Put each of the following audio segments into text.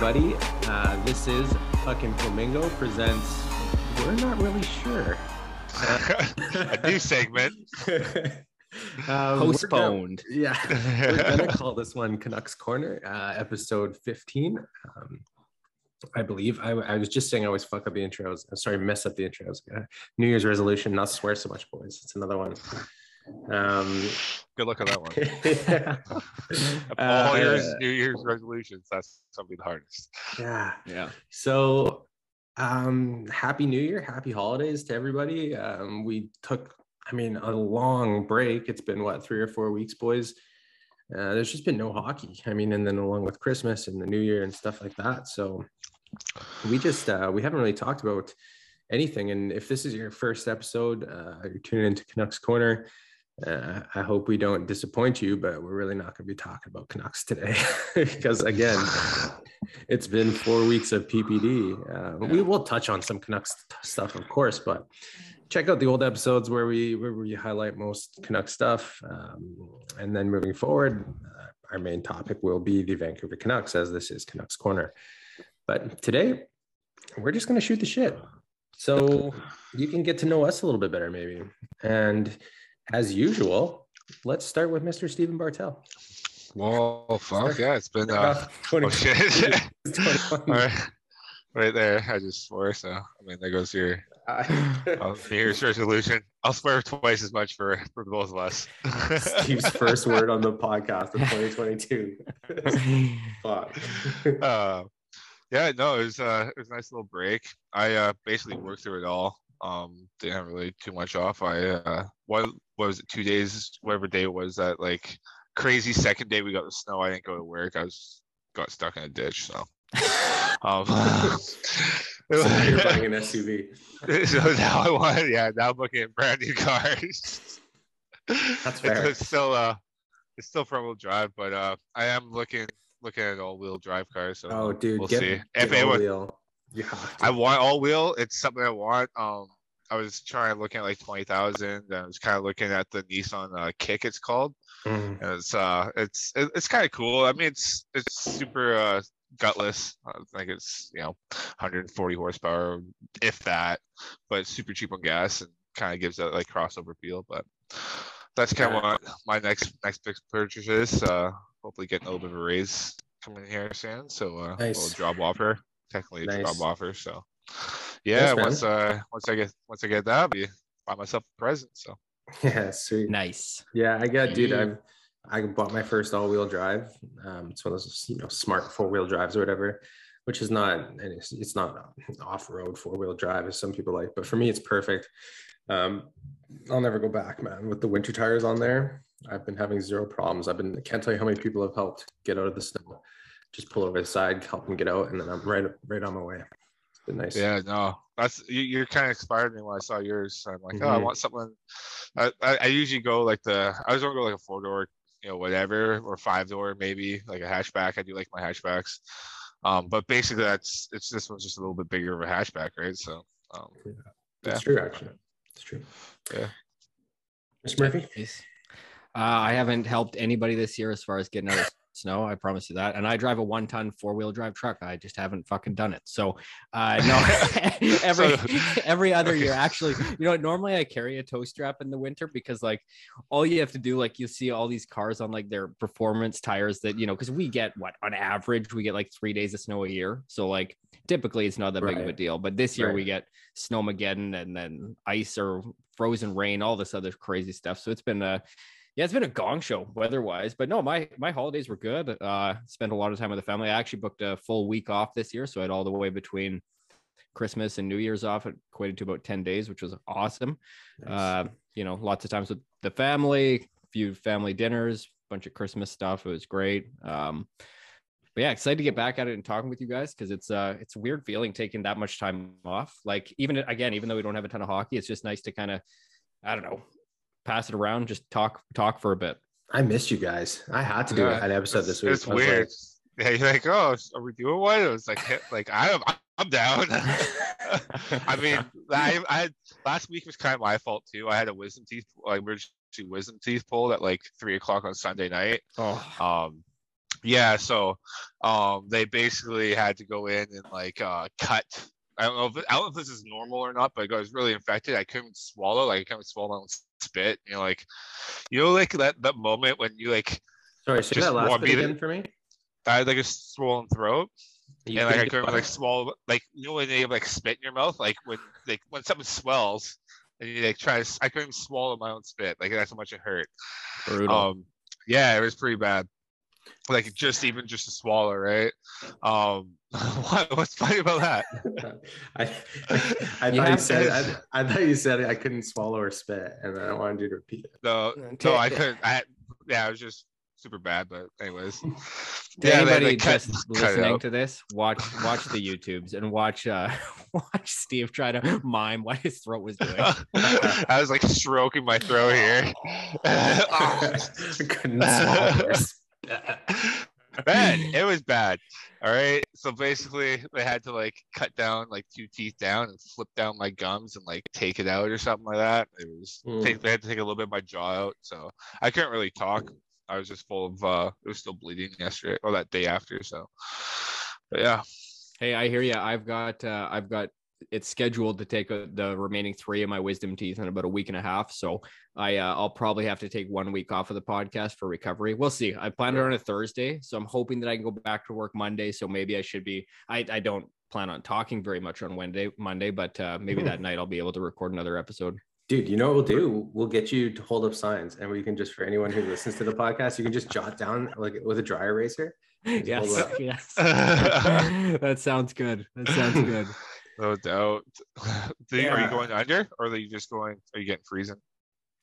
everybody? Uh, this is Puck and Flamingo presents. We're not really sure. a new segment. Uh, we're gonna- Postponed. yeah, we're gonna call this one Canucks Corner, uh, episode 15. Um, I believe I, I was just saying I always fuck up the intros. I'm sorry, mess up the intros. Uh, New Year's resolution, not swear so much, boys. It's another one. Um, Good luck on that one. All Uh, yours, New Year's resolutions. That's something the hardest. yeah. Yeah. So, um, happy New Year, happy holidays to everybody. Um, we took, I mean, a long break. It's been what three or four weeks, boys. Uh, there's just been no hockey. I mean, and then along with Christmas and the New Year and stuff like that. So, we just uh, we haven't really talked about anything. And if this is your first episode, uh, you're tuning into Canucks Corner. Uh, I hope we don't disappoint you, but we're really not going to be talking about Canucks today because, again, it's been four weeks of PPD. Uh, We will touch on some Canucks stuff, of course, but check out the old episodes where we where we highlight most Canucks stuff. Um, and then moving forward, uh, our main topic will be the Vancouver Canucks, as this is Canucks Corner. But today, we're just going to shoot the shit. So you can get to know us a little bit better, maybe. And as usual, let's start with Mr. Stephen Bartel. Whoa, fuck yeah! It's been. Uh, 20 oh shit! All right, right there. I just swore. So I mean, there goes your uh, New Year's resolution. I'll swear twice as much for for both of us. Steve's first word on the podcast of 2022. Fuck. uh, yeah, no, it was uh, it was a nice little break. I uh, basically worked through it all. Um, didn't have really too much off. I uh, what, what was it? Two days, whatever day it was that like crazy second day we got the snow. I didn't go to work. I was got stuck in a ditch. So, um, So now you're buying an SUV. so now I want, yeah, now I'm looking at brand new cars. That's It's- fair. It's, still uh, it's still front wheel drive, but uh, I am looking looking at all wheel drive cars. So Oh, dude, we'll get, see. get If anyone, wheel. You have to. I want all wheel. It's something I want. Um, I was trying to look at like twenty thousand. I was kind of looking at the Nissan uh, Kick. It's called. Mm. And it's uh, it's it, it's kind of cool. I mean, it's it's super uh gutless. I think it's you know 140 horsepower, if that, but it's super cheap on gas and kind of gives that like crossover feel. But that's kind of Yeah. what my next next big purchase is. Uh, hopefully getting a little bit of a raise coming here soon. So uh, a little job offer, technically a Nice. job offer. So yeah, man. once uh once I get once I get that, I'll be buy myself a present. So Yeah, sweet. nice. Yeah, I got, dude. I've I bought my first all-wheel drive. Um, it's one of those, you know, smart four-wheel drives or whatever, which is not, and it's, it's not off-road four-wheel drive as some people like, but for me, it's perfect. Um, I'll never go back, man. With the winter tires on there, I've been having zero problems. I've been, I can't tell you how many people have helped get out of the snow. Just pull over the side, help them get out, and then I'm right, right on my way. It's been nice. Yeah, no, that's you, you're kind of inspired me when I saw yours. I'm like, oh, I Mhm. want something. I, I, I usually go like the I was gonna go like a four door, you know, whatever, or five door maybe, like a hatchback. I do like my hatchbacks. Um, but basically that's it's this one's just a little bit bigger of a hatchback, right? So um, It's true, actually. It's true. Yeah. Mr. Murphy? Nice. Uh, I haven't helped anybody this year as far as getting out of snow. I promise you that. And I drive a one-ton four-wheel drive truck. I just haven't fucking done it. So, uh, no, every So- every other year, actually, you know, normally I carry a tow strap in the winter because like all you have to do, like you see all these cars on like their performance tires that you know, because we get what on average we get like three days of snow a year. So like typically it's not that big of a deal. But this year we Right. get snowmageddon and then ice or frozen rain, all this other crazy stuff. So it's been a yeah, it's been a gong show weather-wise, but no, my my holidays were good. Uh, spent a lot of time with the family. I actually booked a full week off this year, so I had all the way between Christmas and New Year's off. It equated to about ten days, which was awesome. Uh, you know, lots of times with the family, few family dinners, bunch of Christmas stuff. It was great. Um, but yeah, excited to get back at it and talking with you guys because it's uh it's a weird feeling taking that much time off. Like even again, even though we don't have a ton of hockey, it's just nice to kind of I don't know pass it around, just talk talk for a bit. I missed you guys. I had to do Yeah, an episode this week. It's I was like- weird. Yeah, you're like, oh, are we doing one? It was like, like I'm, I'm down. I mean, I, I had, last week was kind of my fault too. I had a wisdom teeth, like emergency wisdom teeth pulled at like three o'clock on Sunday night. Oh, Um, Yeah, so um they basically had to go in and like uh cut I don't know if I don't know if this is normal or not, but I was really infected. I couldn't swallow, like I couldn't swallow my own spit. You know, like you know, like that that moment when you like Sorry, say that last bit to- again for me. I had like a swollen throat, You and like I couldn't like swallow, like you know when they have like spit in your mouth, like when like when something swells, and you like try to, I couldn't even swallow my own spit. Like that's how much it hurt. Brutal. Um, yeah, it was pretty bad. Like just even just to swallow, right? Um, what, what's funny about that? I, I You thought you said to- I, I thought you said I couldn't swallow or spit, and I wanted you to repeat it. No, no, I couldn't. I yeah, it was just super bad. But anyways, To yeah, anybody they cut- just cut listening out. to this, watch watch the YouTubes and watch uh watch Steve try to mime what his throat was doing. I was like stroking my throat here. I couldn't swallow or spit. bad. It was bad. All right. So basically, they had to like cut down like two teeth down and flip down my gums and like take it out or something like that. It was Mm. take, they had to take a little bit of my jaw out, so I couldn't really talk. I was just full of uh, it was still bleeding yesterday or that day after. So, but yeah, Hey, I hear you. I've got uh, I've got it's scheduled to take uh the remaining three of my wisdom teeth in about a week and a half. So I uh, I'll probably have to take one week off of the podcast for recovery. We'll see. I planned it on a Thursday, so I'm hoping that I can go back to work Monday. So maybe I should be. I I don't plan on talking very much on Wednesday Monday, but uh, maybe that night I'll be able to record another episode. Dude, you know what we'll do? We'll get you to hold up signs, and we can just for anyone who listens to the podcast, you can just jot down like with a dry eraser. Yes, yes. that sounds good. That sounds good. No doubt. Do you- Are you going under, or are you just going? Are you getting freezing?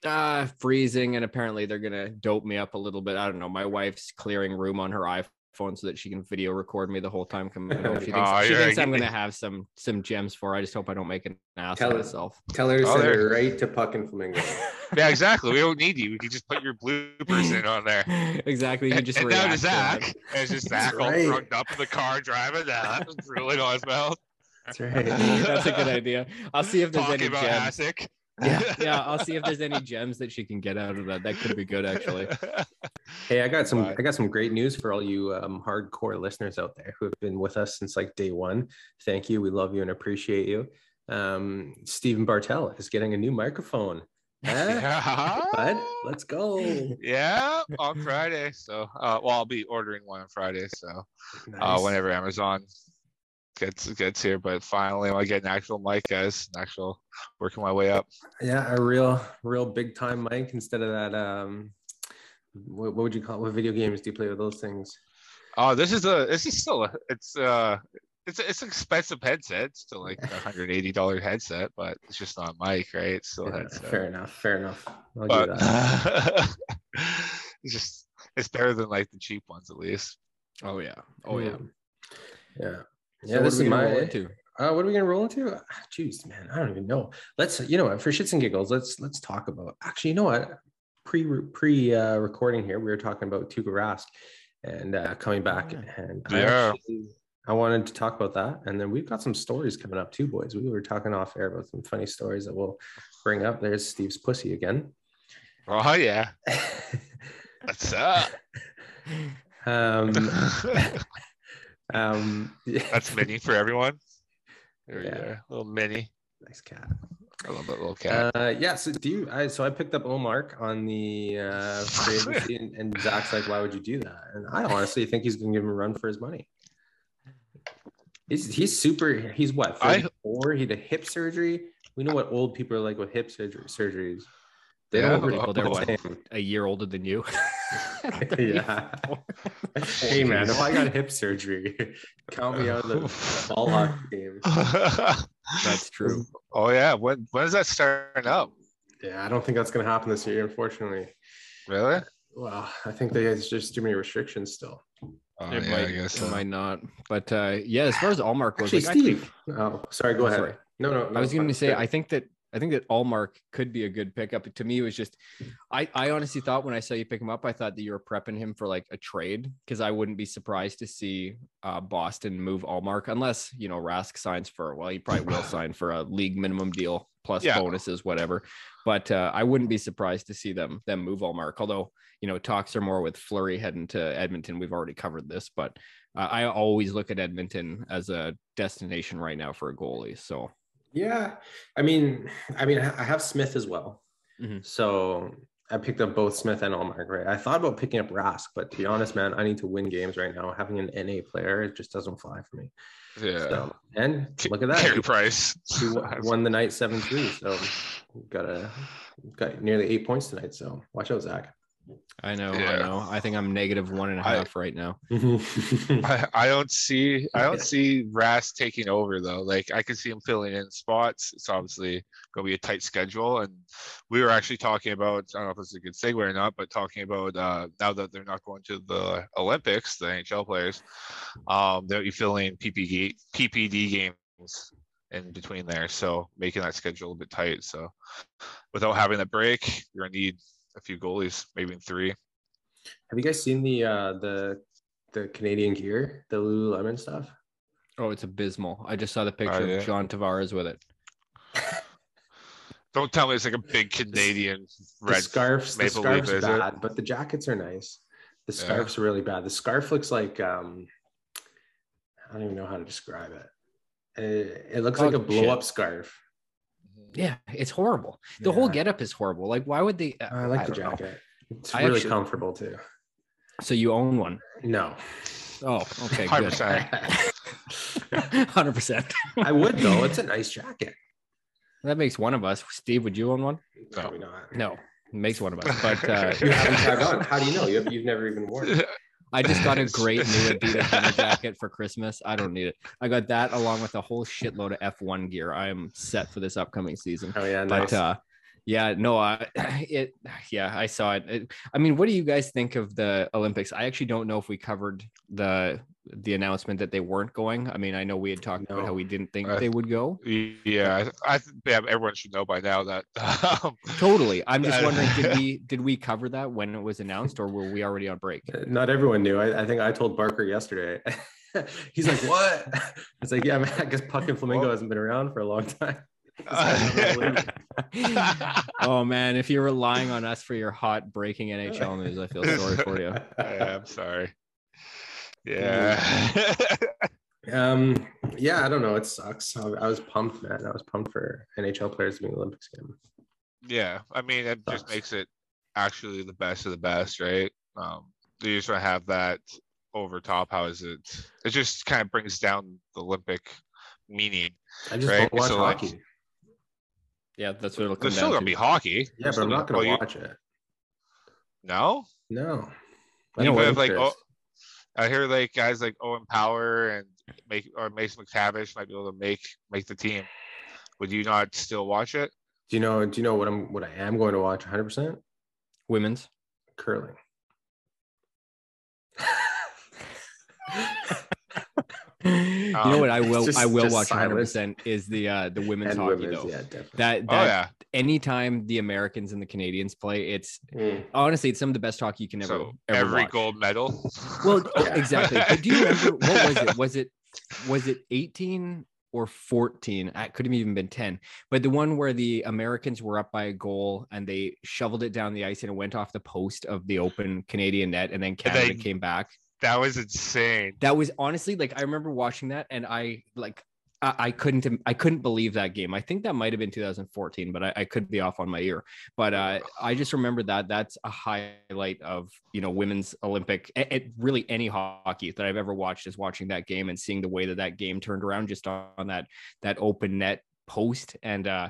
uh freezing and apparently they're gonna dope me up a little bit i don't know my wife's clearing room on her iphone so that she can video record me the whole time coming home she thinks, Oh, she yeah, thinks i'm gonna have some some gems for her. i just hope i don't make an ass Tell of myself Tell her to Oh, send there. right to Puck and Flamingo. Yeah, exactly. We don't need you. We can just put your bloopers in on there. exactly you can And, just and down to react. Zach. And it's just That's Zach all right. drugged up in the car driving that, drooling on his mouth, That's right. that's a good idea i'll see if there's talking any about gems Hasek. yeah yeah i'll see if there's any gems that she can get out of that that could be good actually Hey, I got some Bye. I got some great news for all you um, hardcore listeners out there who have been with us since like day one. Thank you. We love you and appreciate you. Um, Stephen Bartell is getting a new microphone. Huh? yeah. Bud, let's go. Yeah, on Friday. So, uh, well, I'll be ordering one on Friday. So, uh, whenever Amazon gets gets here, but finally, I get an actual mic, guys. An actual working my way up. Yeah, a real, real big time mic instead of that. Um, what, what would you call? What video games do you play with those things? Oh, this is a this is still a, it's uh it's it's an expensive headset. It's still like a hundred eighty dollar headset, but it's just not a mic, right? It's still a Yeah, headset. fair enough. Fair enough. I'll but do that. it's just it's better than like the cheap ones at least. oh yeah oh yeah Yeah. So Yeah, what this is my. into Uh, what are we gonna roll into? Ah, Jeez, man, I don't even know. Let's, you know, what, for shits and giggles, let's let's talk about. Actually, you know what? Pre pre uh, recording here, we were talking about Tuukka Rask and uh, coming back, Yeah. and I, Yeah. actually, I wanted to talk about that, and then we've got some stories coming up too, boys. We were talking off air about some funny stories that we'll bring up. There's Steve's pussy again. Oh yeah, what's up? um, um, That's mini for everyone. There you Yeah. go, little mini. nice cat. I love that little cat. Uh, yeah. So do you? I so I picked up Ullmark on the uh, free agency, and, and Zach's like, "Why would you do that?" And I honestly think he's going to give him a run for his money. He's he's super. He's what? I- He had a hip surgery. We know what old people are like with hip surgery surgeries. They Yeah, don't but- really but they're what? a year older than you Yeah. hey man, if I got hip surgery, count me out of the ball hockey game. that's true oh yeah, when when is that starting up? Yeah, I don't think that's going to happen this year, unfortunately. Really? Well, I think there's just too many restrictions still. Oh, it yeah, might, I guess it so. might not. But uh, yeah, as far as Ullmark goes, Actually, like, I think- Oh, sorry. Go Oh, ahead. sorry. No, no. no I was going to say. I think that I think that Ullmark could be a good pickup. To me, it was just, I, I honestly thought when I saw you pick him up, I thought that you were prepping him for like a trade because I wouldn't be surprised to see uh, Boston move Ullmark unless you know Rask signs for well, he probably will sign for a league minimum deal plus Yeah. bonuses, whatever. But uh, I wouldn't be surprised to see them them move Ullmark. Although you know talks are more with Fleury heading to Edmonton. We've already covered this, but uh, I always look at Edmonton as a destination right now for a goalie. So Yeah, I mean, I mean, I have Smith as well. Mhm. So I picked up both Smith and Ullmark. Right, I thought about picking up Rask, but to be honest, man, I need to win games right now. Having an NA player it just doesn't fly for me. Yeah. So, and look at that, Carey Price. he won- won the night seven three. So got a got nearly eight points tonight. So watch out, Zach. I know, I know. I think I'm negative negative one and a half and a I- half right now. I, I don't see I don't see Rask taking over though. Like I can see him filling in spots. It's obviously gonna be a tight schedule. And we were actually talking about I don't know if this is a good segue or not, but talking about uh now that they're not going to the Olympics, the NHL players, um they'll be filling PPD PPD games in between there. So making that schedule a bit tight. So without having a break, you're gonna need a few goalies, maybe in three. Have you guys seen the uh the the Canadian gear, the Lululemon stuff? Oh, it's abysmal. I just saw the picture Oh, yeah. of John Tavares with it. Don't tell me it's like a big Canadian The red scarfs, the scarf's leaf, is it? bad, but the jackets are nice. The Yeah. scarf's really bad. The scarf looks like um I don't even know how to describe it. It, it looks like a Dog blow shit. up scarf. Yeah, it's horrible. The whole Yeah. getup is horrible. Like, why would they? I like the don't know. jacket. It's I really actually- comfortable too. So you own one? No. Oh, okay, Hundred good. percent. Hundred percent. I would though. It's a nice jacket. That makes one of us. Steve, would you own one? Probably not. No, it makes one of us. But uh, You haven't tried on. How do you know? You've, you've never even worn it. I just got a great new Adidas dinner jacket for Christmas. I don't need it. I got that along with a whole shitload of F1 gear. I am set for this upcoming season. Oh yeah, But nice. uh yeah, no, I it yeah, I saw it. it. I mean, what do you guys think of the Olympics? I actually don't know if we covered the the announcement that they weren't going. I mean, I know we had talked about how we didn't think I- they would go. yeah, I, I yeah, everyone should know by now that um, Totally. I'm just Uh, wondering, did we did we cover that when it was announced, or were we already on break? Not everyone knew. I, I think I told Barker yesterday. He's like, "What?" It's like, "Yeah, man. I guess Puck and Flamingo Well- hasn't been around for a long time." oh man, if you're relying on us for your hot breaking NHL news, I feel sorry for you. I'm sorry. Yeah. Um, yeah, I don't know. It sucks. I, I was pumped, man. I was pumped for NHL players to be in the Olympics game. yeah. I mean, it just makes it actually the best of the best, right? Um, you just want to have that over top. How is it? It just kind of brings down the Olympic meaning. I just Right, don't watch so, like, hockey. Yeah, that's what it'll come There's still down gonna to. be hockey. Yeah, There's but I'm not gonna oh, you- watch it. No, No. I You don't have have like oh. I hear like guys like Owen Power and make or Mason McTavish might be able to make make the team. Would you not still watch it? Do you know? Do you know what I'm? What I am going to watch 100 percent Women's. curling. you know what I will just- I will watch 100 percent is the uh the women's and hockey women's, though. yeah, definitely. That that Oh yeah. anytime the Americans and the Canadians play, it's Mm. honestly it's some of the best hockey you can ever So ever every watch. gold medal. Well, oh, Yeah. exactly. But do you remember what was it? Was it was it 18 or 14? It could have even been 10. But the one where the Americans were up by a goal and they shoveled it down the ice and it went off the post of the open Canadian net and then Canada they- came back. That was insane. That was honestly like I remember watching that and I like I, couldn't I couldn't believe that game. I think that might have been 2014, but I, I could be off on my ear. But uh, I just remember that that's a highlight of you know women's Olympic, a- really any hockey that I've ever watched is watching that game and seeing the way that that game turned around just on that that open net post and uh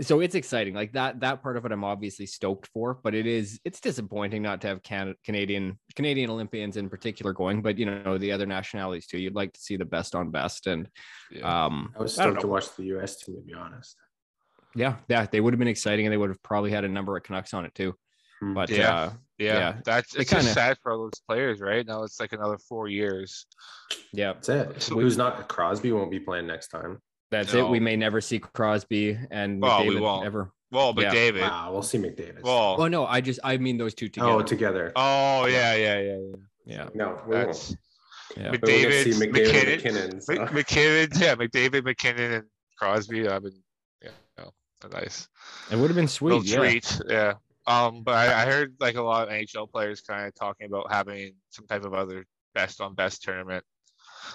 so it's exciting like that that part of it i'm obviously stoked for but it is it's disappointing not to have Can- canadian canadian olympians in particular going but you know the other nationalities too you'd like to see the best on best and Yeah. um I was I stoked to watch the U.S. team, to be honest. yeah yeah they would have been exciting and they would have probably had a number of canucks on it too Hmm. but Yeah. uh yeah, yeah. that's it's just kinda- sad for all those players, right? Now it's like another four years. yeah That's it. So- Who's not Crosby won't be playing next time. That's it. We may never see Crosby and Well, we won't. ever. Well, Yeah. McDavid. Wow, we'll see McDavid. Well, Oh no, I just I mean those two together. oh, together. oh yeah, yeah, yeah, yeah. yeah, no, we won't. That's yeah. We'll McDavid, see McDavid, MacKinnon, MacKinnon. so. Mc- MacKinnon, yeah, McDavid, MacKinnon, and Crosby. I've been, yeah, no, nice. It would have been sweet. little Yeah. treat. Yeah. Um, but I, I heard like a lot of NHL players kind of talking about having some type of other best on best tournament.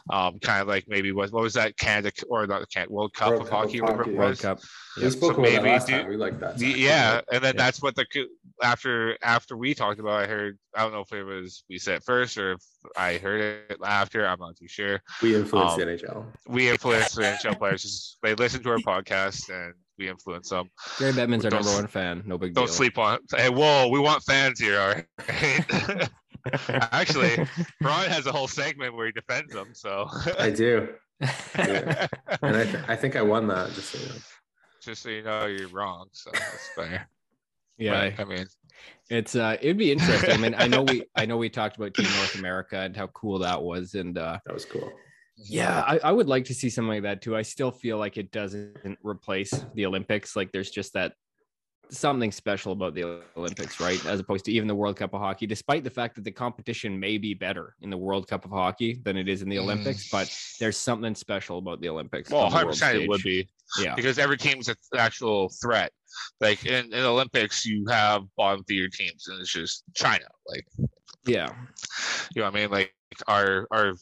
Um, kind of like maybe what what was that Canada or not the Canada World Cup World of Cup hockey, whatever hockey. World was. Cup. we Yeah. spoke So about that maybe last do- time. We like that. The- yeah, and then Yeah. that's what the after after we talked about. I heard I don't know if it was we said first or if I heard it after. I'm not too sure. we influenced um, the NHL. We influence the NHL players. Just- They listen to our podcast and we influence them. Gary Bettman's our number one fan. No big deal. Don't sleep on. Hey, whoa, we want fans here, all right? Actually, Brian has a whole segment where he defends them. So I do, yeah. and I, th- I think I won that. Just so you know. just so you know, you're wrong. So that's fair. yeah, But, I mean, it's uh, it'd be interesting. I mean, I know we I know we talked about Team North America and how cool that was, and uh, that was cool. yeah, I, I would like to see something like that too. I still feel like it doesn't replace the Olympics. Like there's just that something special about the Olympics, right? As opposed to even the World Cup of Hockey, despite the fact that the competition may be better in the World Cup of Hockey than it is in the Mm. Olympics, but there's something special about the Olympics. well, 100% it would be Yeah. because every team's an actual threat. Like in, in Olympics, you have bottom tier teams, and it's just China. Like Yeah. you know, what I mean, like our our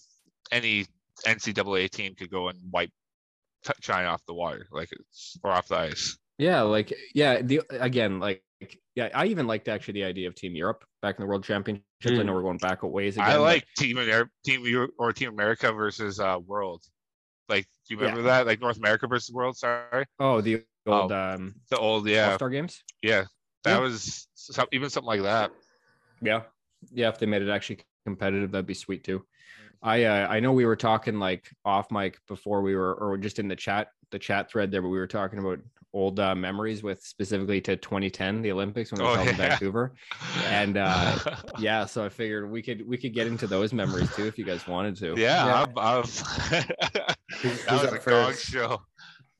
any NCAA team could go and wipe China off the water, like it's or off the ice. Yeah, like yeah, the again, like yeah, I even liked actually the idea of Team Europe back in the World Championships. I Mm. know we're going back a ways again. I but- like Team Amer- Team Europe or Team America versus uh World. Like, do you remember that? Like North America versus World. Sorry, oh the old Oh, um the old All yeah Star games. yeah. That Yeah. was some, even something like that. Yeah, yeah. If they made it actually competitive, that'd be sweet too. I uh, I know we were talking like off mic before we were or just in the chat the chat thread there, but we were talking about old uh, memories with specifically to 2010 the Olympics when it was Oh, held in. Vancouver. And, uh, Yeah, so I figured we could we could get into those memories too if you guys wanted to. yeah, Yeah. I'm, I'm Who's- who's that was a gong first? show.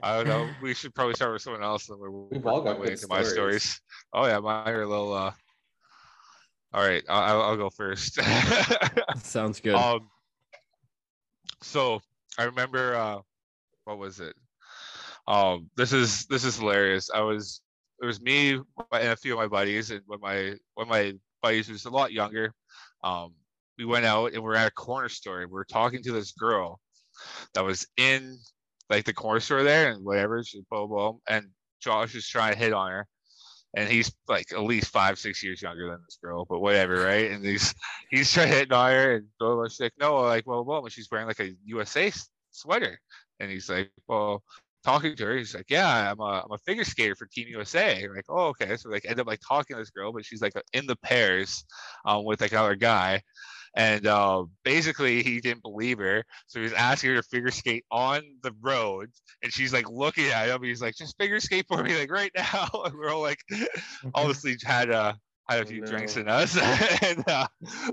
I don't know. We should probably start with someone else. Then we're We've all got way good into my stories. stories. Oh yeah, mine are a little. uh All right, I'll, I'll- I'll go first. Sounds good. Um, so I remember uh, what was it? Um, this is this is hilarious. I was it was me and a few of my buddies, and when my when my buddies was a lot younger, um, we went out and we are at a corner store. and We were talking to this girl that was in like the corner store there, and whatever. She blah blah, blah, and Josh was trying to hit on her. And he's like at least five, six years younger than this girl, but whatever, right? And he's he's trying to hit on her, and blah, blah, she's like, no, like, well, well, but she's wearing like a USA sweater, and he's like, well, talking to her, he's like, yeah, I'm a I'm a figure skater for Team USA. Like, oh, okay, so like end up like talking to this girl, but she's like in the pairs, um, with like another guy, and uh, basically he didn't believe her, so he was asking her to figure skate on the road, and she's like looking at him, he's like, just figure skate for me, like right now, and we're all like, obviously had uh had a few no. drinks in us and uh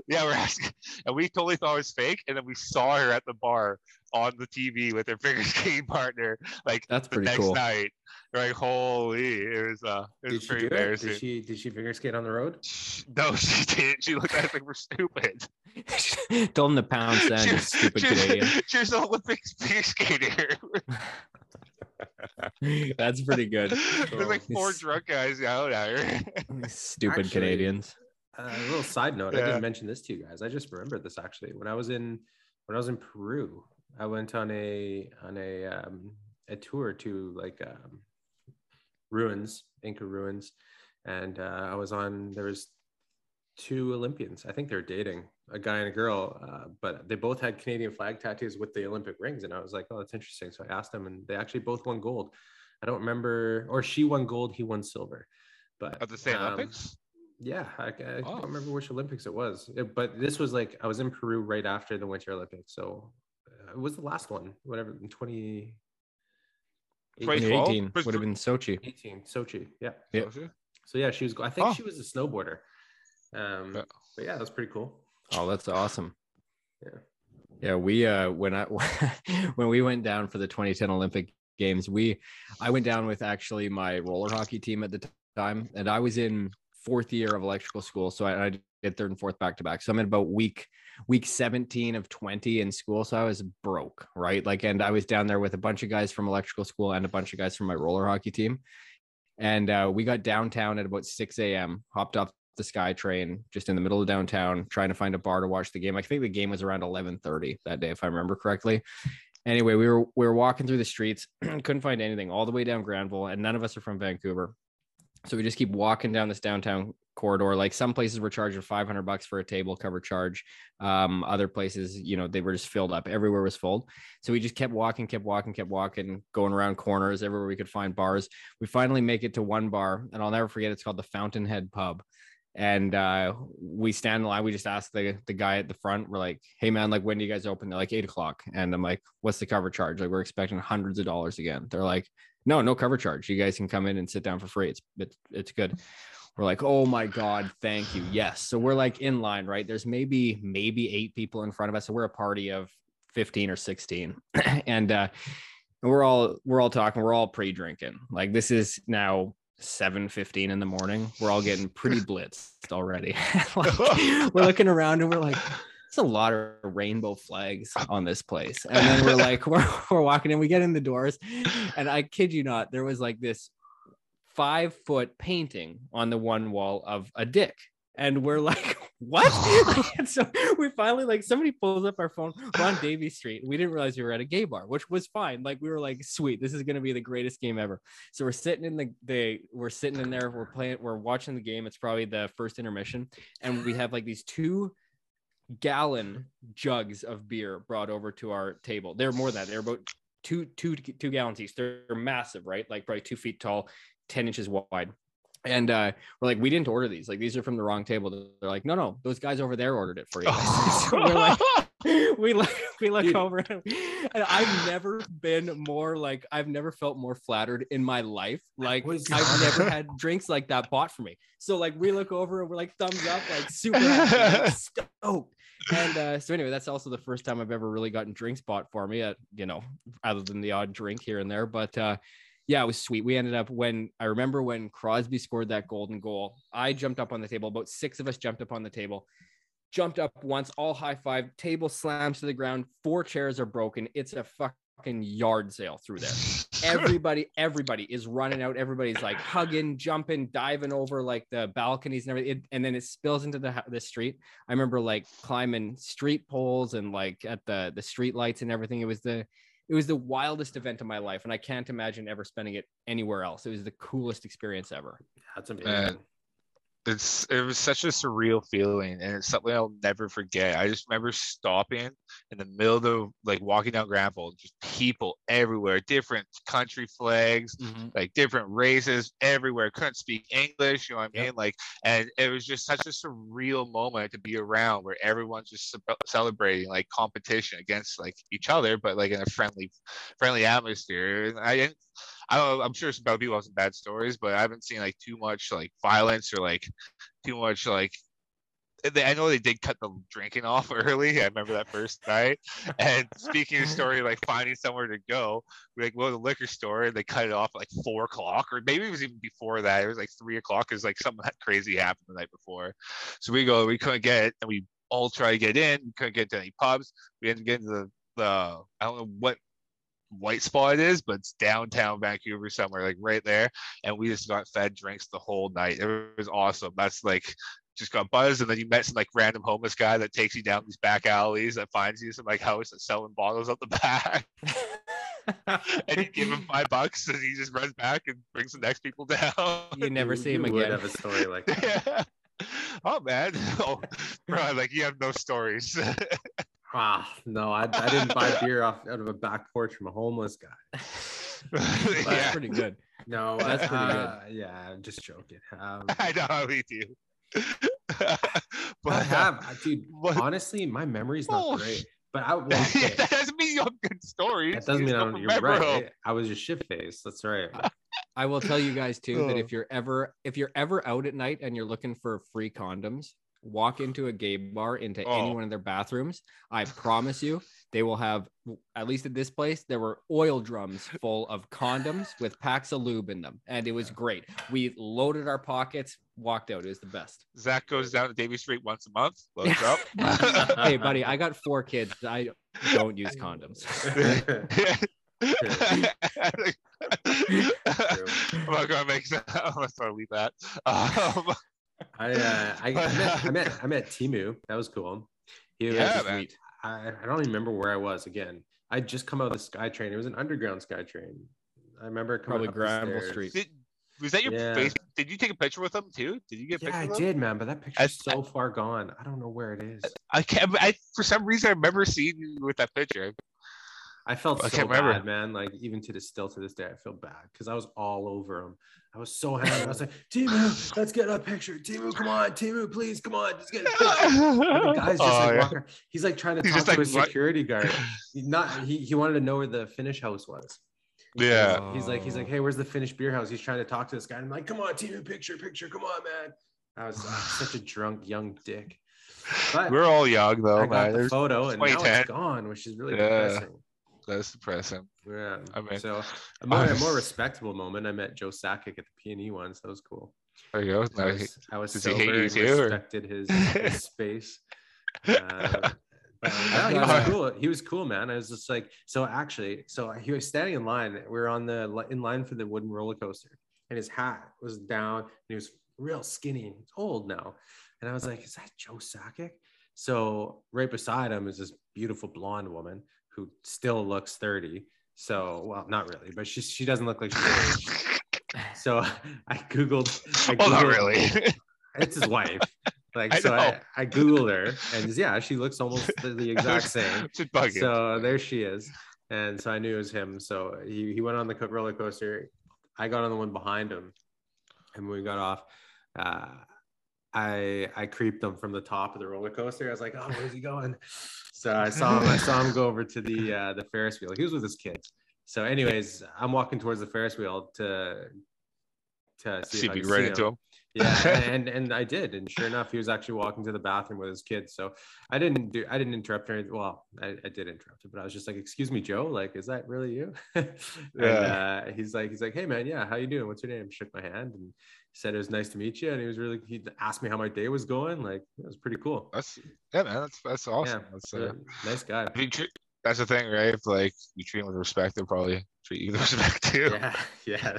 yeah we're asking and we totally thought it was fake and then we saw her at the bar on the tv with her figure skating partner like That's the pretty next cool. night we're like holy it was uh it was Did she pretty do it? embarrassing Did she did she figure skate on the road? Sh- no she didn't she looked at us like we're stupid Told him to pound sand, she you was, stupid she was- Canadian. she was an olympic figure skater That's pretty good. there's like four drunk guys out here. Stupid Actually, Canadians. Uh, a little side note, I didn't mention this to you guys. I just remembered this actually. When I was in when I was in Peru, I went on a on a um, a tour to like um, ruins, Inca ruins, and uh, I was on. There was two Olympians. I think they're dating a guy and a girl, uh, but they both had Canadian flag tattoos with the Olympic rings, and I was like, oh, that's interesting. So I asked them, and they actually both won gold. I don't remember, or she won gold, he won silver. But at the same um, olympics yeah, I, I can't Oh. remember which Olympics it was, It- but this was like I was in Peru right after the Winter Olympics, so uh, it was the last one, whatever, in 20... 2012? 2018 would have been Sochi. 18, Sochi, yeah. Yeah. So yeah, she was. I think Oh. she was a snowboarder. Um, Yeah. but yeah, that's pretty cool. Oh, that's awesome. Yeah. Yeah, we uh when I when we went down for the 2010 Olympic games. We, I went down with actually my roller hockey team at the time, and I was in fourth year of electrical school, so I, I did third and fourth back to back. So I'm in about week week 17 of 20 in school, so I was broke, right? Like, and I was down there with a bunch of guys from electrical school and a bunch of guys from my roller hockey team, and uh, we got downtown at about 6 a.m. Hopped off the SkyTrain just in the middle of downtown, trying to find a bar to watch the game. I think the game was around 11:30 that day, if I remember correctly. Anyway, we were we were walking through the streets, couldn't find anything all the way down Granville, and none of us are from Vancouver. So we just keep walking down this downtown corridor. Like some places were charging 500 bucks for a table cover charge. Um, other places, you know, they were just filled up. Everywhere was full. So we just kept walking, kept walking, kept walking, going around corners everywhere we could find bars. We finally make it to one bar, and I'll never forget. It's called the Fountainhead Pub and uh, we stand in line. We just ask the the guy at the front. We're like, "Hey man, like when do you guys open?" They're like eight o'clock, and I'm like, "What's the cover charge?" Like we're expecting hundreds of dollars again. They're like, "No, no cover charge. You guys can come in and sit down for free. It's it's it's good." We're like, "Oh my god, thank you." Yes. So we're like in line, right? There's maybe maybe eight people in front of us, so we're a party of fifteen or sixteen, and uh, we're all we're all talking. We're all pre-drinking. Like this is now 7:15 in the morning. We're all getting pretty blitzed already. like, we're looking around and we're like, it's a lot of rainbow flags oh on this place. And then we're like, we're, we're walking in, we get in the doors, and I kid you not, there was like this five foot painting on the one wall of a dick and we're like, what? and so we finally like somebody pulls up our phone. We're on Davie Street. We didn't realize we were at a gay bar, which was fine. Like we were like, sweet, this is gonna be the greatest game ever. So we're sitting in the the we're sitting in there, we're playing, we're watching the game. It's probably the first intermission, and we have like these two gallon jugs of beer brought over to our table. They're more than that. They're about two two two gallons each. They're massive, right? Like probably two feet tall, 10 inches wide and uh, we're like, we didn't order these. Like, these are from the wrong table. They're like, no, no, those guys over there ordered it for you. so we're like, we look, we look Dude. over, and I've never been more like, I've never felt more flattered in my life. Like, I've never had drinks like that bought for me. So like, we look over and we're like, thumbs up, like super happy, like, stoked. And uh, so anyway, that's also the first time I've ever really gotten drinks bought for me. At you know, other than the odd drink here and there, but. uh yeah, it was sweet. We ended up when I remember when Crosby scored that golden goal. I jumped up on the table. About six of us jumped up on the table, jumped up once, all high five. Table slams to the ground. Four chairs are broken. It's a fucking yard sale through there. everybody, everybody is running out. Everybody's like hugging, jumping, diving over like the balconies and everything. It, and then it spills into the the street. I remember like climbing street poles and like at the the street lights and everything. It was the it was the wildest event of my life, and I can't imagine ever spending it anywhere else. It was the coolest experience ever. That's amazing it's it was such a surreal feeling and it's something I'll never forget. I just remember stopping in the middle of the like walking down Granville, just people everywhere, different country flags, mm-hmm. like different races everywhere. Couldn't speak English, you know what I mean? Yep. Like, and it was just such a surreal moment to be around where everyone's just celebrating like competition against like each other, but like in a friendly, friendly atmosphere. And I didn't I I'm sure some people have some bad stories, but I haven't seen like too much like violence or like too much like they, I know they did cut the drinking off early. I remember that first night. And speaking of story, like finding somewhere to go, we like to the liquor store and they cut it off at like four o'clock, or maybe it was even before that. It was like three o'clock because like something that crazy happened the night before. So we go, we couldn't get it, and we all try to get in. We couldn't get to any pubs. We had to get into the the I don't know what white spot is, but it's downtown Vancouver somewhere, like right there. And we just got fed drinks the whole night. It was awesome. That's like just got buzzed, and then you met some like random homeless guy that takes you down these back alleys that finds you some like house that's selling bottles out the back. and you give him five bucks, and he just runs back and brings the next people down. You never see him again. Have a story like that. yeah. Oh man, oh, bro, like you have no stories. Ah, no, I, I didn't buy beer off out of a back porch from a homeless guy. that's yeah. pretty good. No, that's pretty uh, good. Yeah, I'm just joking. Um, I know how we do. but I have, dude. Honestly, my memory's not oh, great. But I won't yeah, that doesn't mean you have good stories. That doesn't mean I don't. You're right. I was just shit faced. That's right. I will tell you guys too that if you're ever if you're ever out at night and you're looking for free condoms, walk into a gay bar into Oh. any one of their bathrooms, I promise you, they will have at least at this place there were oil drums full of condoms with packs of lube in them, and it was great. We loaded our pockets, walked out. It was the best. Zach goes down to Davie Street once a month, loads up. hey, buddy, I got four kids. I don't use condoms. I'm not gonna make that. I'm gonna try leave that. Um, I, uh, I, I met I met I met Teemu. That was cool. He was Yeah, man. I, I don't even remember where I was again. I'd just come out of the SkyTrain. It was an underground SkyTrain. I remember coming Probably up the Granville. Street. did, was that your Yeah. face? Did you take a picture with him too? Did you get a Yeah, picture I with him? did, man. But that picture's I- so far gone. I don't know where it is. I can't. I for some reason I remember seeing you with that picture. I felt I so can't remember. bad, man. Like even to this still to this day, I feel bad because I was all over him. I was so happy. I was like, Teemu, let's get a picture. Teemu, come on, Teemu, please, come on, just get a picture. The guy's just Oh, like yeah. walking. He's like trying to He's talk to like, what? security guard. He not he, he wanted to know where the Finnish house was. yeah. He's like, he's like, hey, where's the Finnish beer house? He's trying to talk to this guy. And I'm like, come on, Teemu, picture, picture, come on, man. I was uh, such a drunk young dick. But We're all young though, I got man. the photo and now 2010. it's gone, which is really Yeah. depressing. That's depressing. Yeah. I mean- so a more, a more respectable moment. I met Joe Sakic at the P and E once. That was cool. There you go. I was, I was he hate you and too, respected his, his space. Uh, but no, he was cool. He was cool, man. I was just like, so actually, so he was standing in line. We were on the in line for the wooden roller coaster, and his hat was down, and he was real skinny. He's old now, and I was like, is that Joe Sakic? So right beside him is this beautiful blonde woman who still looks 30. So well, not really, but she she doesn't look like she's aged. So I googled. I well, not Googled- really. it's his wife. Like I so, I. I googled her, and yeah, she looks almost the, exact same. So there she is, and so I knew it was him. So he he went on the roller coaster. I got on the one behind him, and when we got off, uh, I I creeped him from the top of the roller coaster. I was like, "Oh, where's he going?" So I saw him. I saw him go over to the uh, the Ferris wheel. He was with his kids. So, anyways, I'm walking towards the Ferris wheel to to see, See if I can ran see into him him. Yeah and and i did and sure enough he was actually walking to the bathroom with his kids so i didn't do i didn't interrupt her well i, I did interrupt her but i was just like excuse me joe like is that really you and Yeah. uh, he's like he's like hey man yeah how you doing what's your name shook my hand and said it was nice to meet you and he was really he asked me how my day was going like it was pretty cool That's yeah, man. That's that's awesome. yeah That's uh, really nice guy if you that's the thing, right? If like you treat them with respect, they'll probably treat you with respect too. yeah yeah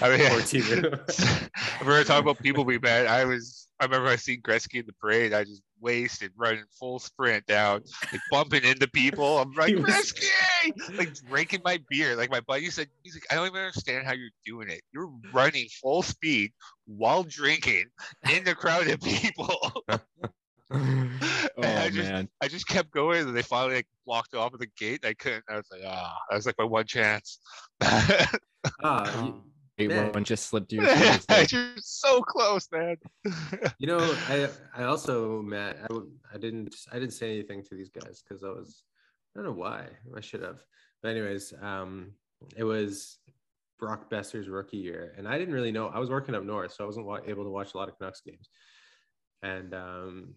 I mean, if we're talking about people we met, I was I remember I seen Gretzky in the parade. I just wasted, running full sprint down, like bumping into people. I'm like was- Gretzky, like drinking my beer. Like my buddy said, he's like, I don't even understand how you're doing it. You're running full speed while drinking in the crowd of people. oh I just- man, I just kept going, and they finally like blocked off at the gate. I couldn't. I was like, ah, that was like my one chance. You, Hey, man. one just slipped through your fingers there. You're so close, man. You know, I I also met I, w- I didn't I didn't say anything to these guys because I was I don't know why I should have. But anyways, um, it was Brock Boeser's rookie year, and I didn't really know. I was working up north, so I wasn't wa- able to watch a lot of Canucks games. And um,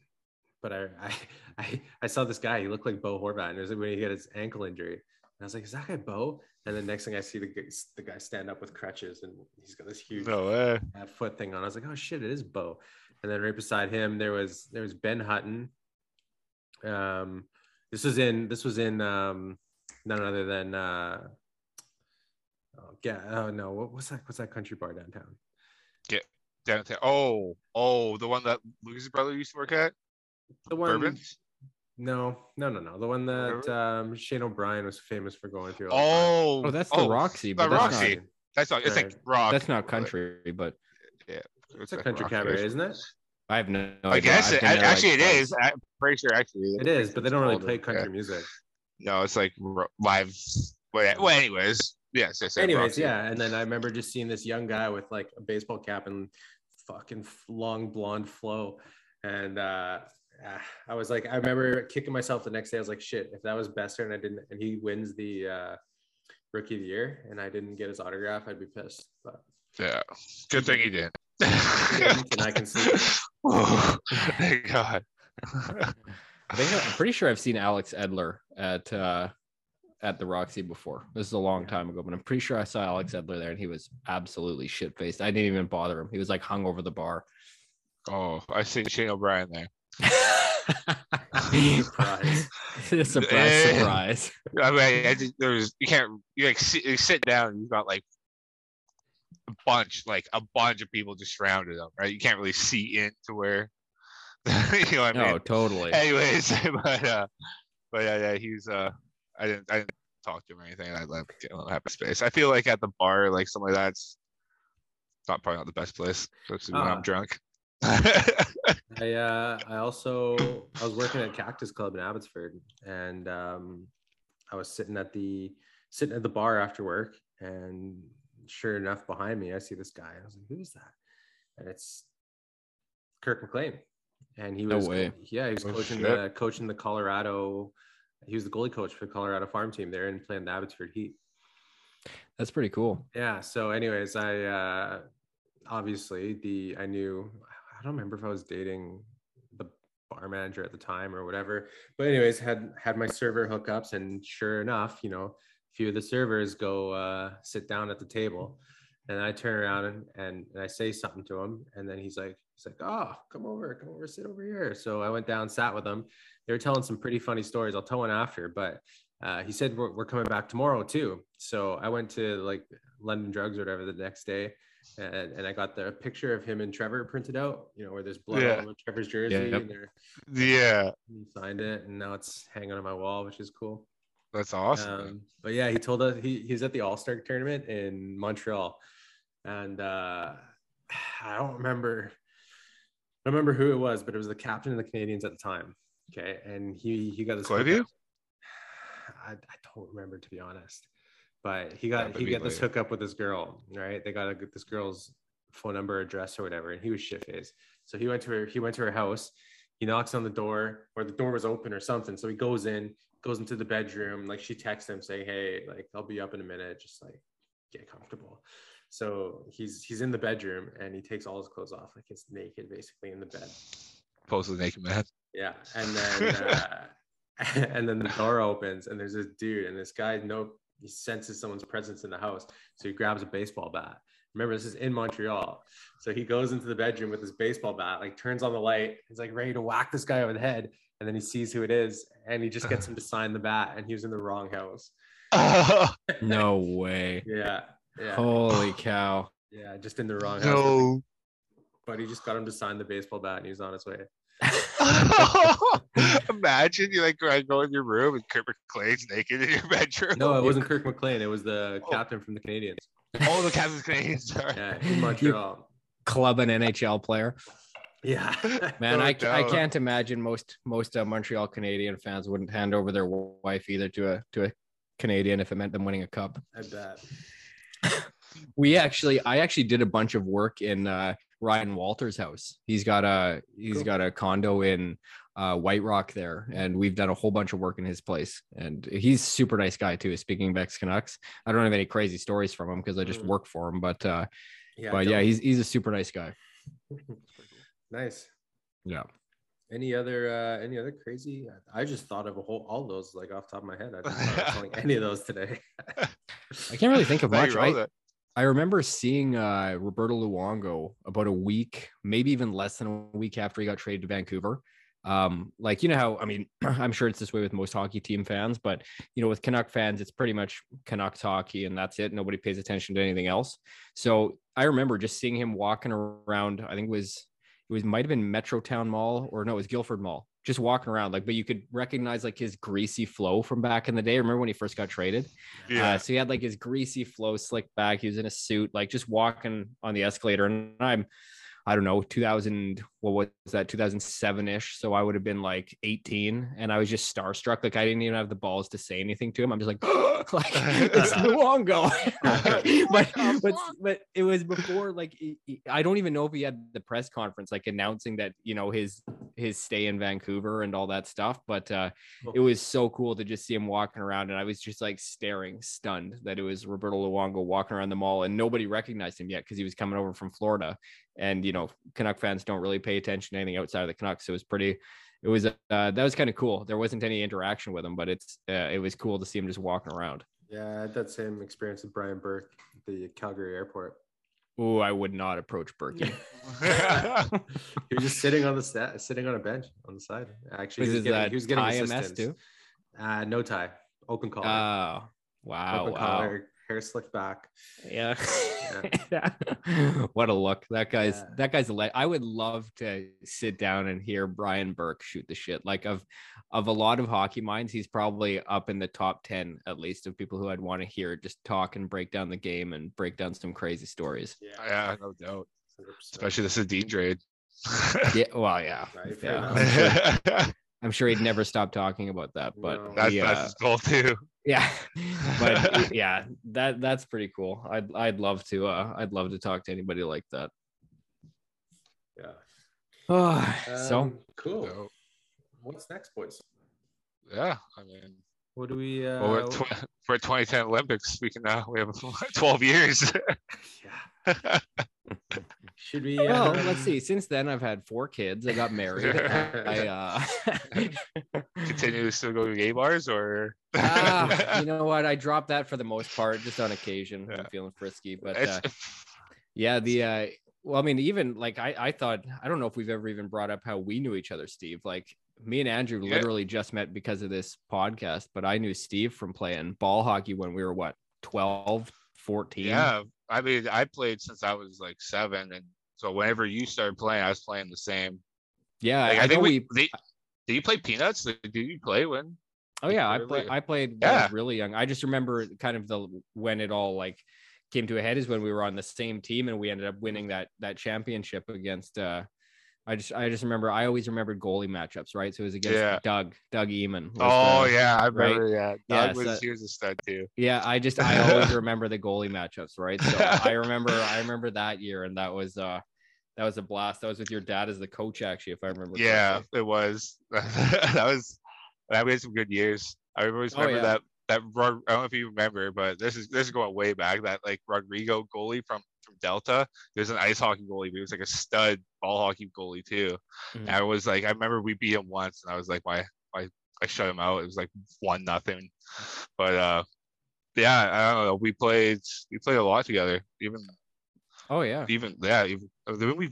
but I I I, I saw this guy. He looked like Bo Horvat, and it was when he had his ankle injury. And I was like, "Is that guy Bo?" And the next thing I see the guy, the guy stand up with crutches, and he's got this huge no way. foot thing on. I was like, oh shit, it is Bo. And then right beside him, there was there was Ben Hutton. Um, this was in this was in um, none other than uh, oh, yeah, oh no, what, what's that? What's that country bar downtown? Yeah, downtown. Oh, oh, the one that Lucas' brother used to work at. The one. Bourbon. No, no, no, no. The one that um, Shane O'Brien was famous for going through. Oh, Oh, that's the Roxy, the but that's not- Roxy. That's not. It's like rock. That's not country, but yeah, It's a country cabaret, isn't it? I have no. I idea. guess I've it, been actually like, it twice. is. I'm pretty sure actually It is, but they don't really older, play yeah. country music. No, it's like live. Well, well, anyways, yes. I said anyways Roxy. yeah and then i remember just seeing this young guy with like a baseball cap and fucking long blonde flow and uh ah, i was like i remember kicking myself the next day i was like shit if that was Boeser and i didn't and he wins the uh rookie of the year and i didn't get his autograph i'd be pissed but Yeah. Good thing he did. he didn't, and i can see. Oh, thank God. I think I'm pretty sure I've seen Alex Edler at uh at the Roxy before. This is a long time ago, but I'm pretty sure I saw Alex Edler there and he was absolutely shit faced. I didn't even bother him. He was like hung over the bar. Oh, I see Shane O'Brien there. Surprise. surprise, surprise. I mean, I just, there's you can't you like sit, you sit down. You've got like a bunch, like a bunch of people just surrounded them, right? You can't really see into where you know what I mean. No, totally. Anyways, but uh, but yeah, yeah, he's uh, I didn't I didn't talk to him or anything. I let him have a space. I feel like at the bar, like something like that's not probably not the best place, especially when Ah. I'm drunk. I uh I also I was working at Cactus Club in Abbotsford and um I was sitting at the sitting at the bar after work and sure enough behind me I see this guy. I was like, who's that? And it's Kirk McLean. And he No was way. yeah, he was Oh, coaching shit. the coaching the Colorado he was the goalie coach for the Colorado farm team there and playing the Abbotsford Heat. That's pretty cool. Yeah. So, anyways, I uh, obviously the I knew I don't remember if I was dating the bar manager at the time or whatever, but anyways, had had my server hookups, and sure enough, you know, a few of the servers go uh, sit down at the table, and I turn around and, and and I say something to him, and then he's like he's like, oh, come over, come over, sit over here. So I went down, sat with him. They were telling some pretty funny stories. I'll tell one after, but uh, he said we're, we're coming back tomorrow too. So I went to like London Drugs or whatever the next day, and, and I got the picture of him and Trevor printed out. You know where there's blood Yeah. over Trevor's jersey, yep. and there yeah, he signed it, and now it's hanging on my wall, which is cool. that's awesome. Um, but yeah, he told us he he's at the All Star tournament in Montreal, and uh, I don't remember. I don't remember who it was, but it was the captain of the Canadiens at the time. Okay, and he he got hookup. I, I don't remember to be honest, but he got That he would be got this hookup with this girl. Right, they got a, this girl's phone number, address, or whatever, and he was shit faced. So he went to her. He went to her house. He knocks on the door, or the door was open or something. So he goes in, goes into the bedroom. Like she texts him saying, "Hey, like I'll be up in a minute. Just like get comfortable." So he's he's in the bedroom and he takes all his clothes off, like he's naked basically in the bed. Pose the naked man. Yeah, and then uh, and then the door opens and there's this dude and this guy no he senses someone's presence in the house, so he grabs a baseball bat. Remember, this is in Montreal, so he goes into the bedroom with his baseball bat, like turns on the light, he's like ready to whack this guy over the head, and then he sees who it is, and he just gets him to sign the bat, and he was in the wrong house. No way. Yeah, yeah, Holy cow. yeah, just in the wrong house. no. But he just got him to sign the baseball bat, and he was on his way. Imagine you like go go in your room and Kirk McLean's naked in your bedroom. No, it wasn't Kirk McLean. It was the Oh. captain from the Canadiens. Oh, the Captain's Canadiens. Sorry. Yeah, in Montreal. Club and NHL player. Yeah, Man, No I, ca- I can't imagine most most uh, Montreal Canadien fans wouldn't hand over their wife either to a to a Canadian if it meant them winning a cup. I bet. We actually, I actually did a bunch of work in uh, Ryan Walter's house. He's got a he's Cool. got a condo in uh, White Rock there, and we've done a whole bunch of work in his place. And he's a super nice guy too. Speaking of ex Canucks, I don't have any crazy stories from him because I just Mm. work for him. But uh, Yeah, but yeah, he's he's a super nice guy. nice. Yeah. Any other uh any other crazy? I just thought of a whole all those like off the top of my head. I didn't thought of any of those today. I can't really think of much. roll I, it. I remember seeing uh, Roberto Luongo about a week, maybe even less than a week after he got traded to Vancouver. Um, like you know how I mean, I'm sure it's this way with most hockey team fans, but you know, with Canuck fans, it's pretty much Canucks hockey and that's it. Nobody pays attention to anything else. So I remember just seeing him walking around. I think it was it was might have been Metrotown Mall or no, it was Guildford Mall, just walking around. Like, but you could recognize like his greasy flow from back in the day. Remember when he first got traded? Yeah. Uh, so he had like his greasy flow slicked back. He was in a suit, like just walking on the escalator. And I'm, I don't know, 2000, what was that, 2007 ish. So I would have been like 18 and I was just starstruck. Like I didn't even have the balls to say anything to him. I'm just like, like it's Luongo. but, but, but it was before, like, he- he- I don't even know if he had the press conference, like announcing that, you know, his, his stay in Vancouver and all that stuff. But, uh, it was so cool to just see him walking around and i was just like staring stunned that it was roberto luongo walking around the mall and nobody recognized him yet because he was coming over from florida and you you know Canuck fans don't really pay attention to anything outside of the Canucks. So it was pretty. It was uh, that was kind of cool. There wasn't any interaction with him, but it's uh, it was cool to see him just walking around. Yeah, I had that same experience with Brian Burke at the Calgary airport. Oh, I would not approach Berkey. he was just sitting on the stat, sitting on a bench on the side. Actually, Was he was getting, uh, he was getting tie assistance. too? Uh, no tie, open collar, Oh, wow, open wow. collar, hair slicked back. Yeah. what a look. That guy's Yeah. that guy's a le- I would love to sit down and hear Brian Burke shoot the shit. Like of of a lot of hockey minds, he's probably up in the top 10 at least of people who I'd want to hear just talk and break down the game and break down some crazy stories. yeah, yeah no doubt. 100%. Especially the Sedin trade. Yeah, well, yeah. Right, yeah. enough. I'm, sure, that's I'm sure he'd never stop talking about that, but No. that's we, uh, his goal too. yeah but yeah that that's pretty cool i'd i'd love to uh i'd love to talk to anybody like that Yeah. oh so Um, cool. So, What's next, boys? yeah, I mean, What do we? Uh, well, we're, tw- we're 2010 Olympics. We can now we have 12 years. yeah. Should we? well uh, let's see since then i've had four kids i got married i uh Continue to still go to gay bars or ah, you know what i dropped that for the most part just on occasion i'm feeling frisky but uh, yeah the uh well i mean even like i i thought i don't know if we've ever even brought up how we knew each other steve like me and andrew Yeah. literally just met because of this podcast but i knew steve from playing ball hockey when we were what 12 14 yeah, I mean, I played since I was like seven, and so whenever you started playing, I was playing the same. yeah Like, I, I, think we, we. Did you play Peanuts? Did you play when? oh yeah i really- play, i played when I Yeah. was really young i just remember kind of the when it all like came to a head is when we were on the same team and we ended up winning that that championship against uh I just I just remember I always remembered goalie matchups, right? So it was against Yeah. Doug, Doug Eamon. Oh the- yeah, I remember. Yeah, Yeah, Doug was so- he was a stud too. Yeah, I just I always remember the goalie matchups, right? So I remember I remember that year and that was uh that was a blast. That was with your dad as the coach, actually, if I remember. Yeah, correctly. it was. that was. That was some good years. I always Oh, remember yeah. that. That I don't know if you remember, but this is this is going way back. That like Rodrigo goalie from from Delta. He was an ice hockey goalie, but he was like a stud ball hockey goalie too. Mhm. And I was like, I remember we beat him once, and I was like, my my I shut him out. It was like one nothing. But uh, yeah, I don't know. We played we played a lot together. Even Oh yeah. even yeah, even then we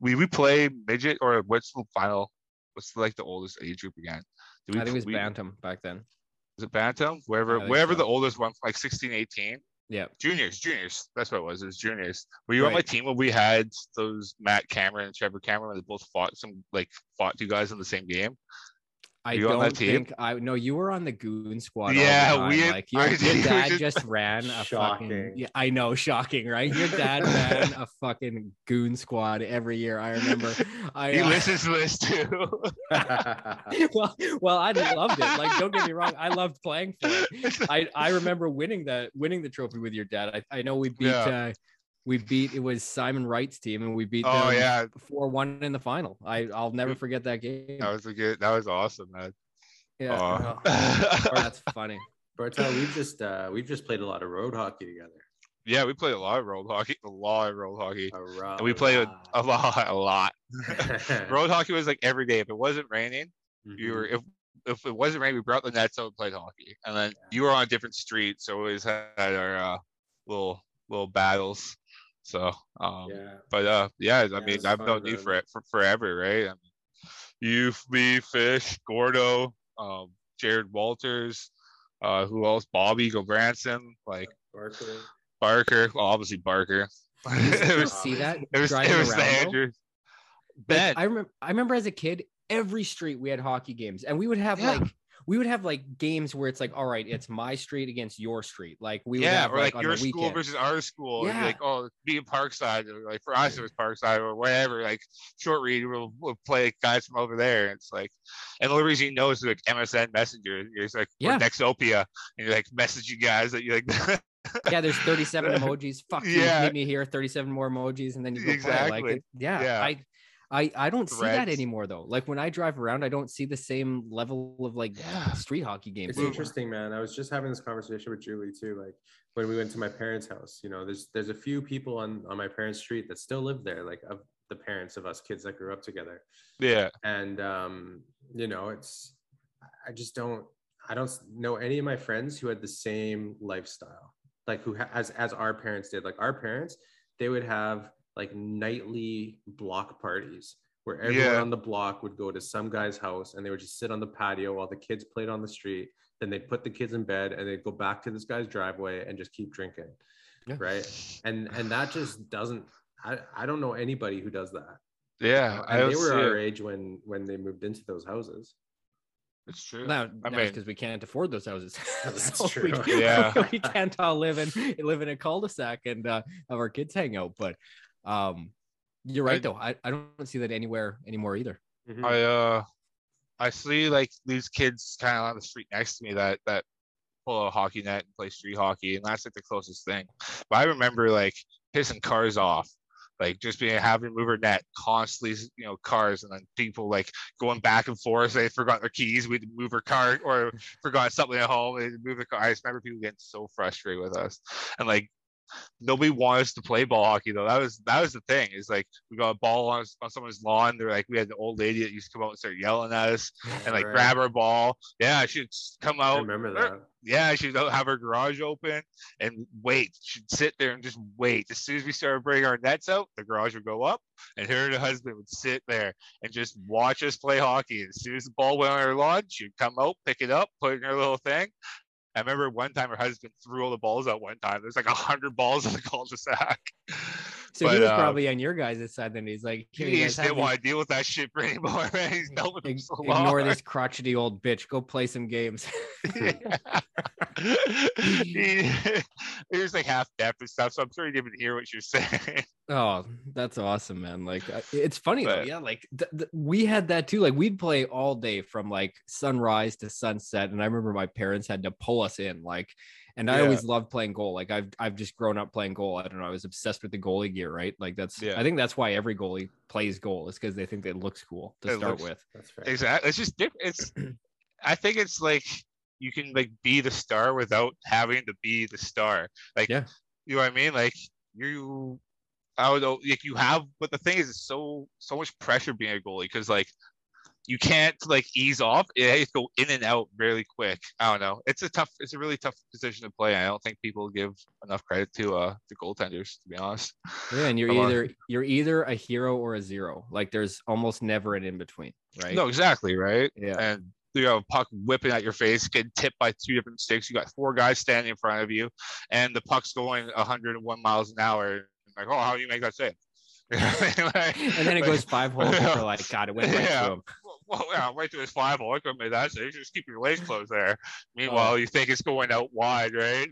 we we play midget or what's the final? What's like the oldest age group again? Did I think it was we, Bantam back then. Was it Bantam? Wherever wherever so. the oldest one, like 16, 18. Yeah. Juniors, juniors. That's what it was. It was juniors. Were you on my team when we had those Matt Cameron and Trevor Cameron? They both fought some like fought two guys in the same game. I You don't think I no. You were on the goon squad. Yeah, we had- like your, I your dad did- just ran a fucking. Shocking. Yeah, I know, shocking, right? Your dad ran a fucking goon squad every year. I remember. I He uh, listens to this too. well, well, I loved it. Like, don't get me wrong, I loved playing for it. I I remember winning the winning the trophy with your dad. I, I know we beat Yeah. uh we beat it was Simon Wright's team and we beat oh them yeah, four one in the final. I I'll never forget that game. that was a good. That was awesome, man. Yeah, Aw. oh, that's funny. Bartel, we've just uh, we've just played a lot of road hockey together. yeah, we played a lot of road hockey. A lot of road hockey. Ro- And we played a, a lot, a lot. Road hockey was like every day. If it wasn't raining, you were if if it wasn't raining, we brought the nets out and played hockey. And then you were on a different street, so we always had our uh, little little battles. So um yeah. but uh yeah, I Yeah, mean I've fun, known you for, for forever, right? I mean, you, me, Fish, Gordo, um, Jared Walters, uh who else? Bobby Gobranson, like Barkley. Barker, well, obviously Barker. Did it you see that it was, driving it was the around, though? Andrews. Like, I remember I remember as a kid, every street we had hockey games, and we would have Yeah. like we would have like games where it's like, all right, it's my street against your street. Like we would yeah, have or like, on your school weekend. versus our school. Yeah. Like, oh, be in Parkside. Or like for us, it was Parkside or whatever. Like short read, we'll, we'll play guys from over there. It's like, and the only reason you know is like MSN Messenger. It's like Yeah. Nexopia, and you're like message you guys that you like. yeah, there's 37 emojis. Fuck you, Yeah. meet me here. 37 more emojis, and then you go play. Exactly. Like, yeah, Yeah. I, I, I don't see that anymore though. Like when I drive around, I don't see the same level of like Yeah. street hockey games. It's anymore. interesting, man. I was just having this conversation with Julie too. Like when we went to my parents' house, you know, there's there's a few people on on my parents' street that still live there. Like of the parents of us kids that grew up together. Yeah. And um, you know, it's I just don't I don't know any of my friends who had the same lifestyle, like who ha- as as our parents did. Like our parents, they would have like nightly block parties where everyone Yeah. on the block would go to some guy's house and they would just sit on the patio while the kids played on the street. Then they'd put the kids in bed and they'd go back to this guy's driveway and just keep drinking. Yeah. Right. And and that just doesn't I, I don't know anybody who does that. Yeah. And don't they were see our it. age when when they moved into those houses. It's true. Now, I that's mean- because we can't afford those houses. That's So we- true. Yeah. we can't all live in live in a cul-de-sac and uh, have our kids hang out. But um, you're right I- though. I, I don't see that anywhere anymore either. Mhm. I uh I see like these kids kind of on the street next to me that that pull a hockey net and play street hockey, and that's like the closest thing. But I remember like pissing cars off, like just being having to move net constantly, you know, cars, and then people like going back and forth. They forgot their keys, we had to move her car, or forgot something at home, they had to move the car. I just remember people getting so frustrated with us, and like nobody wanted us to play ball hockey though. That was that was the thing. Is like we got a ball on, on someone's lawn. They're like we had an old lady that used to come out and start yelling at us and like Right. grab our ball. Yeah, she'd come I out. remember "Er," that. Yeah, she'd have her garage open and wait. She'd sit there and just wait. As soon as we started bringing our nets out, the garage would go up, and her and her husband would sit there and just watch us play hockey. And As soon as the ball went on her lawn, she'd come out, pick it up, put it in her little thing. I remember one time her husband threw all the balls out one time. There's like a hundred balls in the cul-de-sac. So he But, was uh, probably on your guys' side. Then he's like, "Here, he just didn't these- want to deal with that shit for anymore, man. He's helping him ig- so ignore this crotchety old bitch. Go play some games." he, he was like half deaf and stuff, so I'm sure he didn't hear what you're saying. Oh, that's awesome, man. Like uh, it's funny though. But- Yeah, like th- th- we had that too. Like we'd play all day from like sunrise to sunset and I remember my parents had to pull us in like and I Yeah. always loved playing goal. Like I've I've just grown up playing goal. I don't know. I was obsessed with the goalie gear, right? Like that's Yeah. I think that's why every goalie plays goal is because they think it looks cool to It start looks- with. That's right. exactly. It's just different. It's. I think it's like you can like be the star without having to be the star. Like, Yeah. you know what I mean? Like you, I would like you have, but the thing is, it's so so much pressure being a goalie because like you can't like ease off. It has to go in and out really quick. I don't know. It's a tough. It's a really tough position to play. I don't think people give enough credit to uh the goaltenders. To be honest. Yeah, and you're Come on. either you're either a hero or a zero. Like there's almost never an in between, right? No, exactly right. Yeah. and you have a puck whipping at your face, getting tipped by two different sticks. You got four guys standing in front of you, and the puck's going 101 miles an hour. Like, oh, how do you make that save? and then it goes five holes you're like, God, it went right Yeah. Through him. Well, yeah, right through his five hole. I could have made that save. Just keep your legs closed there. Oh. Meanwhile, you think it's going out wide, right?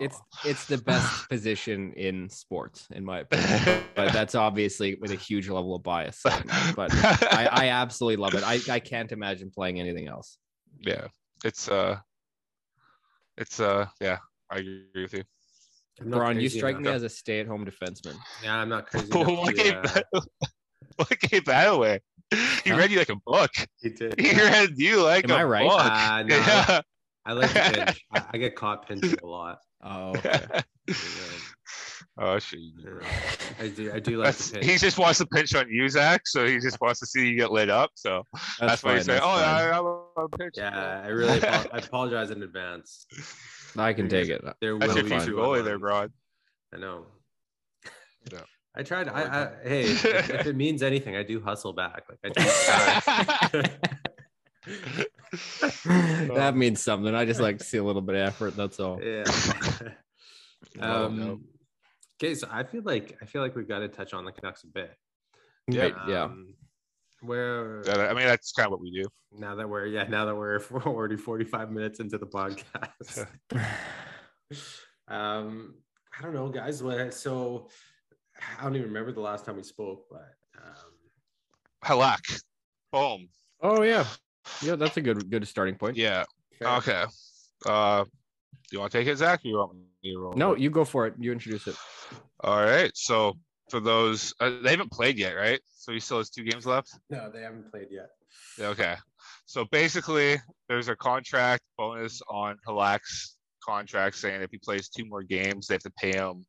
It's it's the best position in sports, in my opinion. But that's obviously with a huge level of bias. But I, I absolutely love it. I, I can't imagine playing anything else. yeah, it's uh, it's uh, yeah, I agree with you. I'm Ron, you crazy strike me as a stay-at-home defenseman. Yeah, I'm not crazy. enough what, to, gave uh, that, what gave that away? He read you like a book. he did. He read you like Am a I right? book. Uh, no, Yeah. I like to pinch. I, I get caught pinching a lot. Oh, okay. oh shit. I do. I do like That's, to he just wants to pinch on you, Zach. So he just wants to see you get lit up. So that's, why fine, he's saying, "Oh, fine. I, I love a pinch." Yeah, I really. apo- I apologize in advance. I can take it. There That's will your be future goalie there, unlines. Broad. I know. Yeah. I tried. I, I hey, if, if it means anything, I do hustle back. Like I do. that means something. I just like to see a little bit of effort. That's all. yeah. Oh, no. um, okay, so I feel like I feel like we've got to touch on the Canucks a bit. Yeah. Right, yeah. Um, Where I mean, that's kind of what we do. now that we're yeah now that we're already 45 minutes into the podcast um i don't know guys what so i don't even remember the last time we spoke but um Halak. Boom. Oh yeah, yeah. That's a good good starting point. Yeah. fair. Okay. Uh, do you want to take it, Zach? Or you want me to roll? No, it? you go for it. You introduce it. All right. So for those, uh, they haven't played yet, right? So he still has two games left. no they haven't played yet Yeah, Okay. So basically, there's a contract bonus on Halak's contract saying if he plays two more games, they have to pay him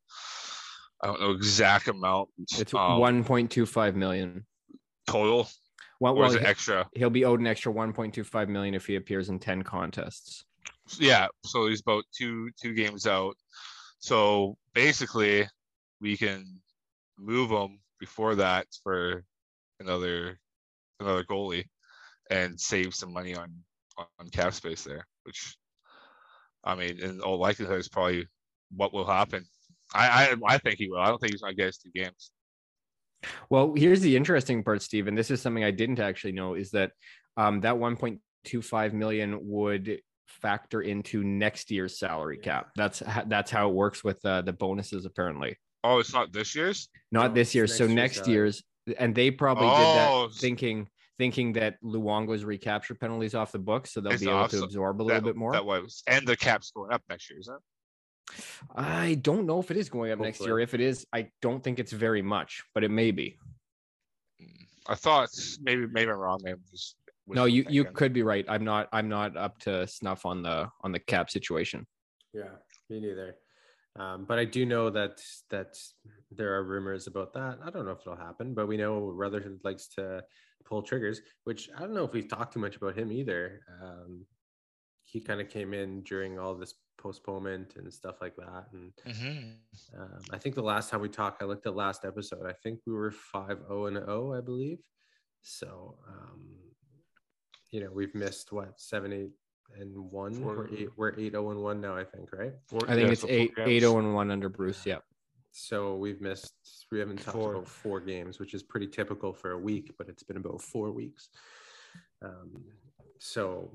I don't know exact amount. It's um, 1.25 million. total, Well, well he- extra? he'll be owed an extra 1.25 million if he appears in 10 contests. Yeah, so he's about two two games out. So basically, we can move him before that for another another goalie and save some money on on cap space there. Which, I mean, in all likelihood, is probably what will happen. I I, I think he will. I don't think he's gonna get us two games. Well, here's the interesting part, Steve, and this is something I didn't actually know is that um, that 1.25 million would factor into next year's salary cap. That's ho- that's how it works with uh, the bonuses, apparently. Oh, it's not this year's. Not No, this it's year. next So year's next salary. year's, and they probably Oh, did that thinking thinking that Luongo's recapture penalties off the books, so they'll It's be able also- to absorb a little that, bit more. That was, and the cap's going up next year, isn't it? I don't know if it is going up next year. If it is, I don't think it's very much, but it may be. I thought maybe maybe I'm wrong. Maybe I'm just No, wishful you you could be right. I'm not I'm not up to snuff on the on the cap situation. Yeah, me neither. Um, but I do know that that there are rumors about that. I don't know if it'll happen, but we know Rutherford likes to pull triggers, which I don't know if we've talked too much about him either. Um, he kind of came in during all this postponement and stuff like that, and Mhm. um, I think the last time we talked, I looked at last episode. I think we were five zero and zero, I believe. So, um, you know, we've missed what seven, eight, and one. Four. We're eight. We're eight zero and one now. I think, right? Four- I think yeah, it's so four eight games. eight oh and one under Bruce. Yeah. So we've missed. We haven't talked Four. about four games, which is pretty typical for a week, but it's been about four weeks. Um, so,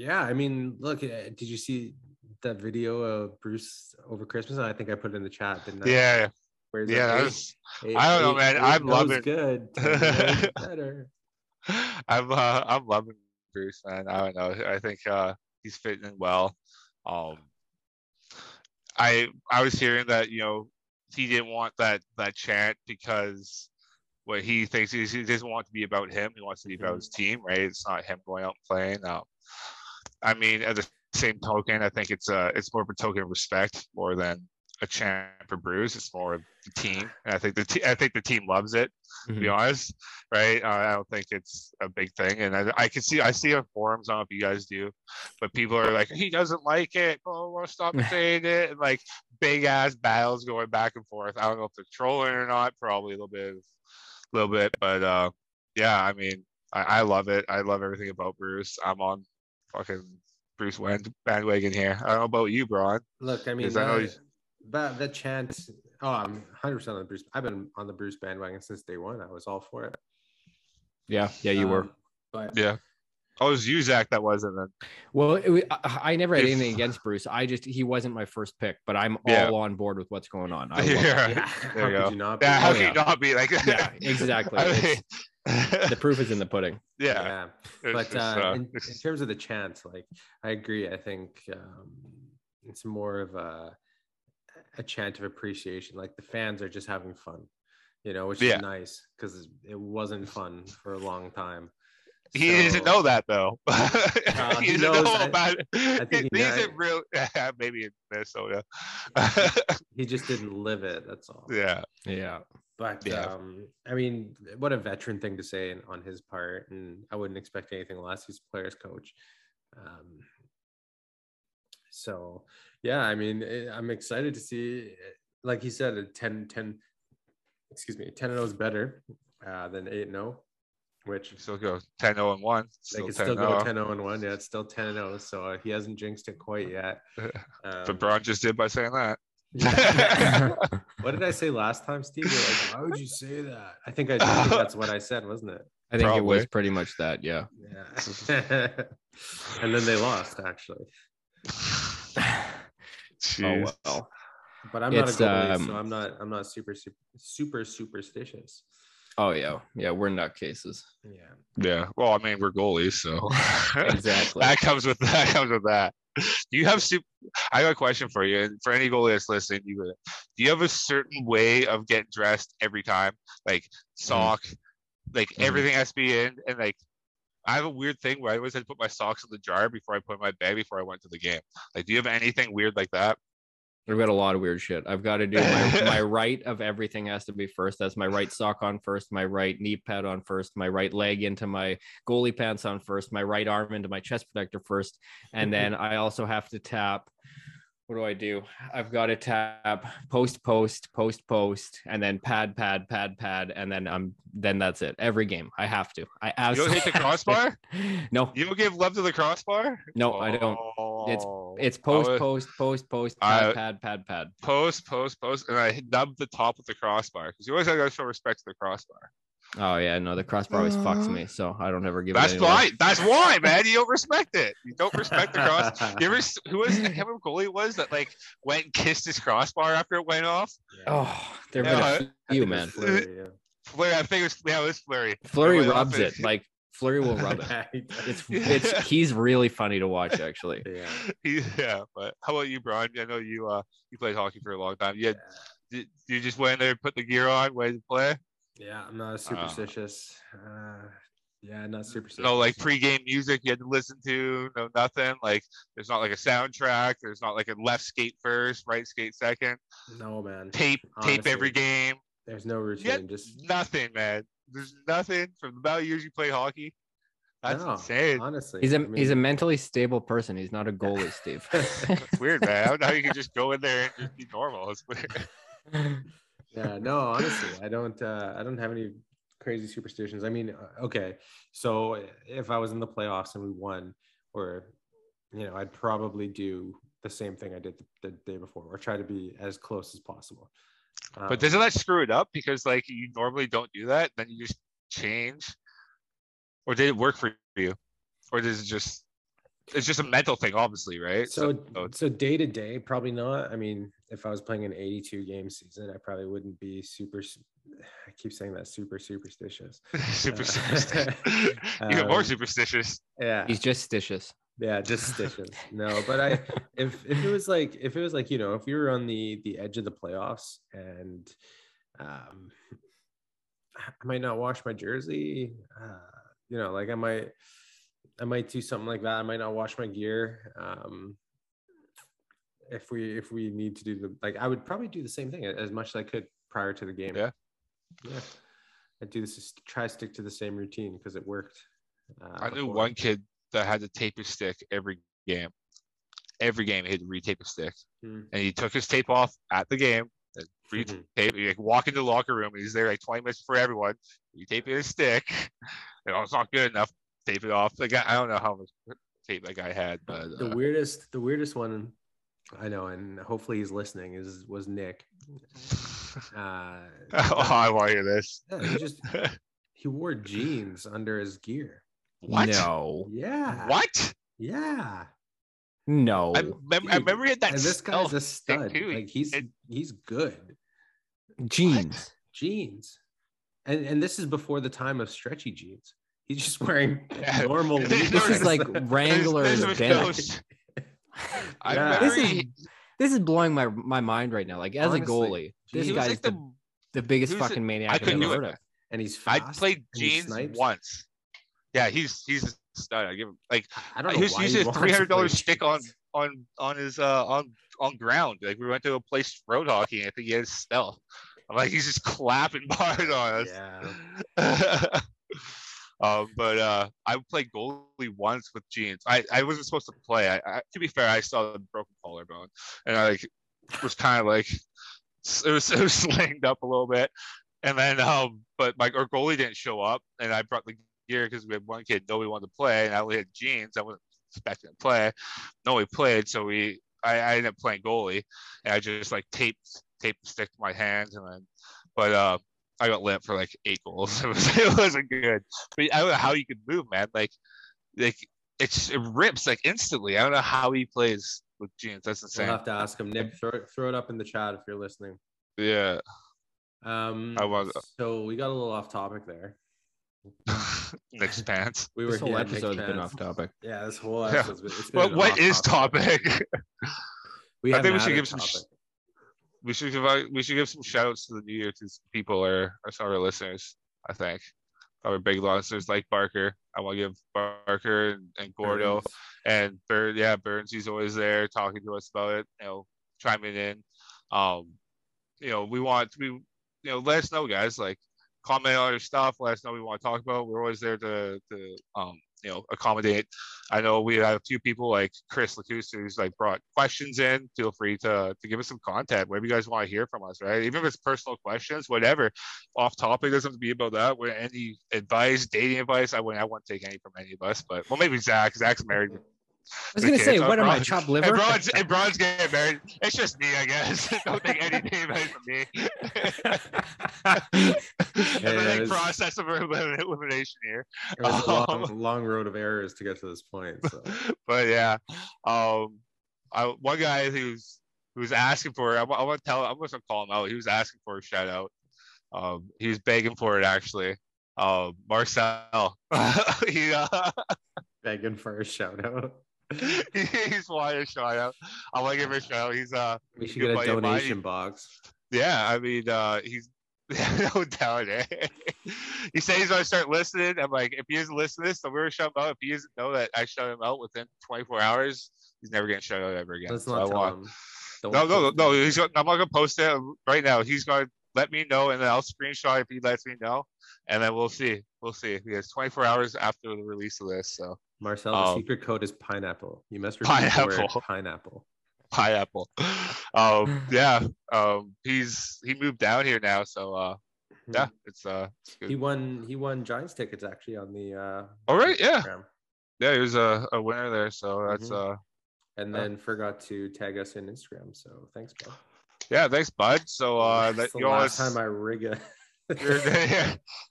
yeah, I mean, look, uh, did you see that video of Bruce over Christmas? I think I put it in the chat. Didn't I? Yeah, Where he's yeah. that was, eight- I don't know, man. I'm loving- good. 10 knows better. I'm uh, I'm loving Bruce, man. I don't know. I think uh, he's fitting in well. Um, I I was hearing that you know he didn't want that that chant because what he thinks is he doesn't want to be about him. He wants it to be about his team, right? It's not him going out and playing. Um, I mean, at the same token, I think it's uh it's more of a token of respect more than a champ for Bruce. It's more of the team, and I think the te- I think the team loves it to be Mhm. honest, right? Uh, I don't think it's a big thing, and I, I can see I see on forums. I don't know if you guys do, but people are like, he doesn't like it. Oh, we'll stop saying it, and like big ass battles going back and forth. I don't know if they're trolling or not. Probably a little bit, a little bit, but uh, yeah. I mean, I, I love it. I love everything about Bruce. I'm on fucking Bruce Wayne bandwagon here. I don't know about you, Braun. Look, I mean, Is that how that, he's- that, that chant. Oh, I'm 100 percent on the Bruce. I've been on the Bruce bandwagon since day one. I was all for it. Yeah, yeah, you were. Um, But Yeah. Oh, it was you, Zach. That wasn't then. Well, it, wa- I I never had If- anything against Bruce. I just he wasn't my first pick, but I'm Yeah. all on board with what's going on. I love. Yeah. yeah, There how you could go. you not? be? Yeah, how Oh, can yeah. you not be like? Yeah, exactly. I mean, The proof is in the pudding. yeah. yeah. but just, uh, uh, in, in terms of the chance, like I agree. I think um, it's more of a a chant of appreciation. Like the fans are just having fun, you know, which Yeah. is nice because it wasn't fun for a long time. He doesn't know that though. he he doesn't knows know that- about it. I think he He knows. isn't real. Maybe in Minnesota. He just didn't live it. That's all. yeah. Yeah. But Yeah. um, I mean, what a veteran thing to say on his part, and I wouldn't expect anything less. He's a player's coach. Um, so, yeah, I mean, eh, I'm excited to see, like he said, a 10, 10, excuse me, 10 and 0 is better uh, than 8 and 0, which Still go 10 0 and 1. they Still can still go 0. 10 0 and 1. Yeah, it's still 10 0. So uh, he hasn't jinxed it quite yet. Um, But Braun just did by saying that. what did I say last time, Steve? You're like, why would you say that? I think I, I think that's what I said, wasn't it? I think it was pretty much that. Yeah. Yeah. and then they lost, actually. Oh well. But I'm not a goalie, um, so I'm not. I'm not super, super, super superstitious. Oh yeah. Yeah. We're nutcases. Yeah. Yeah. Well, I mean, we're goalies, so Exactly. that comes with that comes with that. Do you have super? I got a question for you, and for any goalie that's listening, you do you have a certain way of getting dressed every time, like sock, like Mhm. everything has to be in, and like I have a weird thing where I always had to put my socks in the jar before I put my bag before I went to the game. Like, do you have anything weird like that? I've got a lot of weird shit. I've got to do my, my right of everything has to be first. That's my right sock on first, my right knee pad on first, my right leg into my goalie pants on first, my right arm into my chest protector first, and then I also have to tap. What do I do? I've got to tap post, post, post, post, and then pad, pad, pad, pad, and then I'm then that's it. Every game I have to. I You absolutely don't hit the crossbar? No, You don't give love to the crossbar? no, I don't. It's- Oh. It's post, would- post, post, post, pad, pad, pad, pad. post, post, post, and I nub the top with the crossbar because you always gotta show respect to the crossbar. Oh yeah, no, the crossbar always fucks me, so I don't ever give That's it. why. That's why, man. You don't respect it. You don't respect the cross. You ever who was it? Him goalie was that like went and kissed his crossbar after it went off? Oh, there've Yeah, been I- a I few, think man. was Fleury, yeah. Fleury, I think it was yeah, it was Fleury. Fleury went off rubs it like Fleury will rub it. Yeah, he does. It's it's he's really funny to watch actually. yeah. Yeah, but how about you, Brian? I know you uh you played hockey for a long time. You had, did, you just went in there, put the gear on, went to play. Yeah, I'm not superstitious. Uh, yeah, not superstitious. No, like pre-game music you had to listen to. No, nothing. Like there's not like a soundtrack. There's not like a left skate first, right skate second. no, man. Tape, tape every game. There's no routine. Just Nothing, man. There's nothing from the amount of years you play hockey. That's no, insane. Honestly, He's a I he's a mentally stable person. He's not a goalie, Steve. It's weird, man. I don't know how you can just go in there and just be normal. It's weird. yeah no honestly i don't uh i don't have any crazy superstitions i mean uh, okay so if i was in the playoffs and we won or you know i'd probably do the same thing i did the, the day before or try to be as close as possible But Um, doesn't that screw it up? Because like you normally don't do that, then you just change. Or did it work for you? Or does it just it's just a mental thing, obviously, right? so so so day to day probably not i mean if i was playing an 82 game season i probably wouldn't be super I keep saying that super superstitious super Uh, superstitious. Even more um, superstitious. yeah he's just stitious. Yeah, just stitches. No, but I if if it was like if it was like, you know, if you were on the the edge of the playoffs and um I might not wash my jersey, uh, you know, like I might I might do something like that. I might not wash my gear. Um if we if we need to do the like I would probably do the same thing as much as I could prior to the game. Yeah. Yeah. I'd do this try to stick to the same routine because it worked. Uh, I knew before. one kid that had to tape his stick every game. Every game he had to retape his stick. Hmm. And he took his tape off at the game. and Retape, Mhm. he like walk into the locker room. He's there like 20 minutes for everyone. You tape his stick. You know, it's not good enough. Tape it off. Like I I don't know how much tape that guy had, but the uh, weirdest the weirdest one i know and hopefully he's listening is was nick uh oh, I want to hear this. yeah, he just he wore jeans under his gear What? No, yeah What? yeah no. I, mem- I remember he had that. and this guy's a stud too. like he's It- he's good Jeans. jeans and and this is before the time of stretchy jeans he's just wearing Yeah. normal This This is like Wrangler's This was denim. no- I Yeah. This is this is blowing my my mind right now. Like as Honestly, a goalie, this he was guy's like the, the the biggest he was fucking maniac I I've couldn't ever do it. heard of. and he's fast. I played and jeans once. Yeah, he's he's a stud. I give him like i don't know he was why using a three hundred dollars stick on on on his uh on on ground. Like we went to a place road hockey and I think he had stealth. I'm like he's just clapping hard on us. yeah um, but uh, I played goalie once with jeans. I, I wasn't supposed to play. I, I to be fair, I saw the broken collarbone, and I like was kind of like it was it was slinged up a little bit. And then um, but my our goalie didn't show up, and I brought the gear because we had one kid nobody wanted to play, and I only had jeans. I wasn't expecting to play. Nobody played, so we I, I ended up playing goalie, and I just like taped taped the stick to my hands, and then but uh. I got limp for like eight goals. It was it wasn't good. But I don't know how you can move, man. Like, like it's it rips like instantly. I don't know how he plays with jeans. That's We'll insane. have to ask him. Nick, throw it, throw it up in the chat if you're listening. Yeah. Um, I was- so we got a little off topic there. Nick's pants. We were This whole yeah, episode's Nick been off topic. Yeah, this whole Yeah. episode's been. It's Well, an what topic? We I think we should a give some sh- topic. We should give we should give some shout outs to the new year because people or, some of our listeners. I think our big listeners like Barker. I want to give Barker and, and Gordo Burns. and Bird. Yeah, Burns. He's always there talking to us about it. You know, chiming in. Um, you know, we want we you know let us know, guys. Like comment on your stuff. Let us know we want to talk about. We're always there to to um you know accommodate. I know we have a few people like Chris Lacus who's like brought questions in. Feel free to to give us some content, whatever you guys want to hear from us, right? Even if it's personal questions, whatever, off topic doesn't have to be about that. With any advice, dating advice, I wouldn't I wouldn't take any from any of us, but well maybe Zach. Zach's married. I was gonna say, so what am I, Bron- chopped And liver? Bron's, and Bron's getting married. It's just me, I guess. Don't take anything away from me. it's a it big process of elimination here. It was a Um, long, long road of errors to get to this point. So. but yeah, um, I, one guy who's who's asking for it. I, want to tell. I'm going to call him out. He was asking for a shout out. Um, he was begging for it actually. Um, Marcel. he uh, Begging for a shout out. he's wanting a shout out. I want to give him a shout out. He's uh We should get a buddy of mine. donation box. Yeah, I mean, uh, he's no doubt. it. he said he's gonna start listening. I'm like, if he isn't listening, so we're gonna shut him out. If he doesn't know that I shut him out within 24 hours, he's never gonna shut out ever again. Let's So not I tell want- him. Don't No, no, no. He's gonna, I'm not gonna post it right now. He's gonna let me know, and then I'll screenshot if he lets me know, and then we'll see. We'll see. He has 24 hours after the release of this, so Marcel, the Um, secret code is pineapple. You must repeat the word Pineapple. pineapple. pineapple. Um, yeah. Um, he's he moved down here now, so uh, yeah, it's uh, it's good. He won. He won Giants tickets actually on the. uh All right, yeah. Instagram. yeah, he was a, a winner there. So that's Mhm. uh and Oh. then forgot to tag us in Instagram. So thanks, bud. yeah, thanks, bud. So uh, that That's the last time I rig a. you're,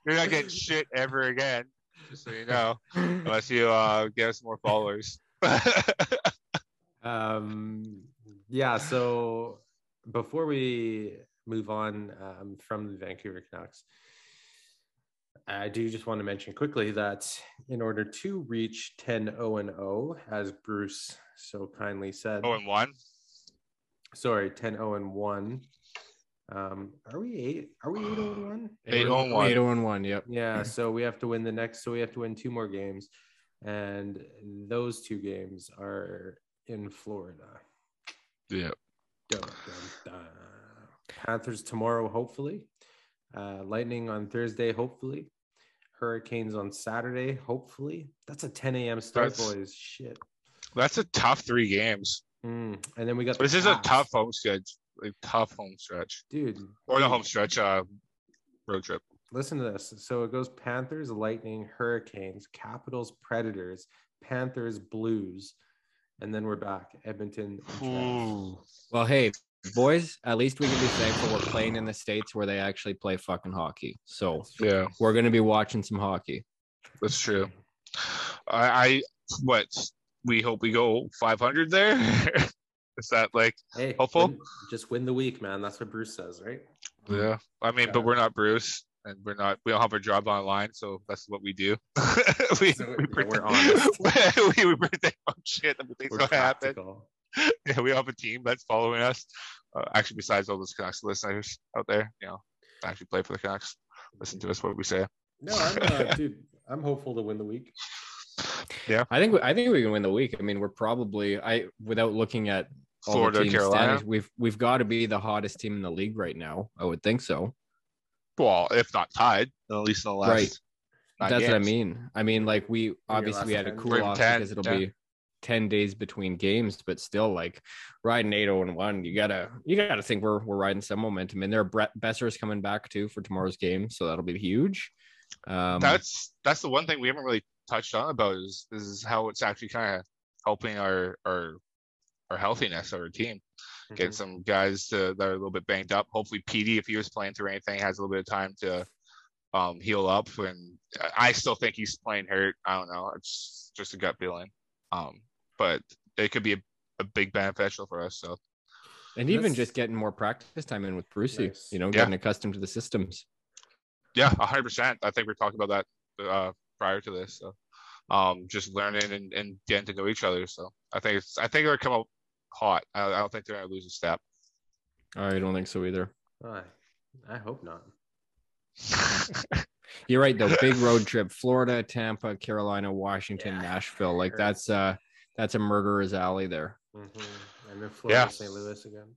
you're not getting shit ever again, so you know, unless you uh get us more followers. um. Yeah. So before we move on um, from the Vancouver Canucks, I do just want to mention quickly that in order to reach 10 0 and 0, as Bruce so kindly said, oh, and one. sorry, 10 0 and 1. Um, are we eight? Are we 8 0 and 1? Eight and one. Eight and one. Yep. Yeah, so we have to win the next. So we have to win two more games, and those two games are in Florida. Yep. Dun, dun, dun. Panthers tomorrow, hopefully. Uh, Lightning on Thursday, hopefully. Hurricanes on Saturday, hopefully. That's a 10 a.m. start, That's- boys. Shit. That's a tough three games. Mm. And then we got the This is a tough home stretch. Like tough home stretch. dude. Or the dude. home stretch uh road trip. Listen to this. So it goes Panthers, Lightning, Hurricanes, Capitals, Predators, Panthers, Blues, and then we're back. Edmonton. and Well, hey, boys, at least we can be thankful we're playing in the states where they actually play fucking hockey. So Yeah, we're gonna be watching some hockey. that's true. I, I what we hope we go 500 there. Is that like Hey, Hopeful? win- just win the week, man. That's what Bruce says, right? yeah? I mean, but we're not Bruce, and we're not. We don't have our job online, so that's what we do. we, So, we yeah, pretend- we're honest. we, we pretend oh shit that things We're gonna happen. Yeah, we have a team that's following us. Uh, actually, besides all those Canucks listeners out there, you know, actually play for the Canucks. Listen to us what we say. No, I'm uh, dude. I'm hopeful to win the week. Yeah, I think I think we can win the week. I mean, we're probably I without looking at all the Florida, team Carolina. standings, we've we've got to be the hottest team in the league right now. I would think so. Well, if not tied, at least in the last. Right. nine That's what I mean. I mean, like we obviously we had a cool off 10, because it'll 10. be ten days between games, but still, like riding eight zero and one, you gotta you gotta think we're we're riding some momentum. And there, Brock Boeser's coming back too for tomorrow's game, so that'll be huge. Um, That's that's the one thing we haven't really touched on about is is how it's actually kind of helping our our our healthiness of our team. Get Mhm. some guys to, that are a little bit banged up. Hopefully, PD, if he was playing through anything, has a little bit of time to um, heal up. And I still think he's playing hurt. I don't know. It's just a gut feeling. Um, but it could be a, a big beneficial for us. So and even That's- just getting more practice time in with Brucey, Nice. you know, Yeah. getting accustomed to the systems. yeah, hundred percent. I think we talked about that uh, prior to this. So um, just learning and, and getting to know each other. So I think it's I think they're come out hot. I, I don't think they're gonna lose a step. I don't think so either. I, I hope not. You're right though. Big road trip: Florida, Tampa, Carolina, Washington, Yeah, Nashville. Like hurts. that's uh that's a murderer's alley there. Mm-hmm. And then Florida, Yeah. St. Louis again.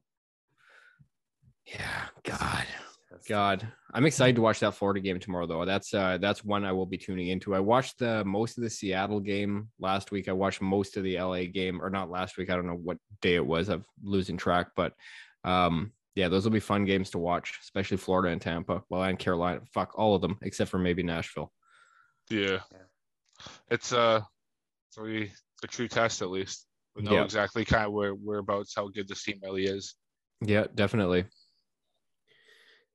Yeah, God. That's- God, I'm excited to watch that Florida game tomorrow, though. That's uh, that's one I will be tuning into. I watched the most of the Seattle game last week. I watched most of the LA game, or not last week. I don't know what day it was. I'm losing track, but um, yeah, those will be fun games to watch, especially Florida and Tampa. Well, and Carolina. Fuck all of them except for maybe Nashville. Yeah. Yeah. It's uh it's really a true test at least. We know Yeah. exactly kind of where whereabouts how good this team really is. Yeah, definitely.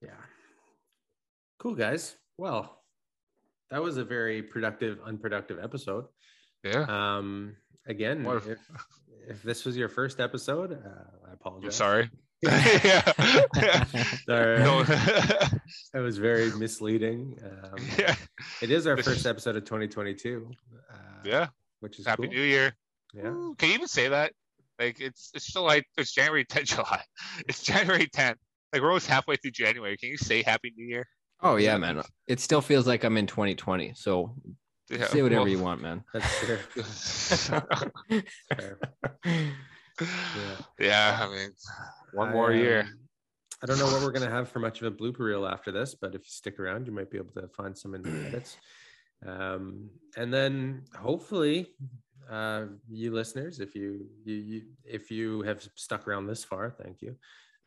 Yeah. Cool, guys. Well, that was a very productive, unproductive episode. Yeah. Um, again, if- if, if this was your first episode, uh, I apologize. I'm sorry. yeah. Sorry. No. It was very misleading. Um, yeah. It is our first episode of 2022. Uh, Yeah. which is Happy cool. New Year. Yeah. Ooh, Can you even say that? Like it's it's July. It's January 10th. July. It's January 10th. Like we're almost halfway through January. Can you say Happy New Year? Oh yeah, man. It still feels like I'm in 2020. So Yeah, say whatever well- you want, man. That's true. Fair. yeah. I mean, one more I, year. um, I don't know what we're gonna have for much of a blooper reel after this, but if you stick around, you might be able to find some in the edits. Um, and then hopefully, uh, you listeners, if you, you you if you have stuck around this far, thank you.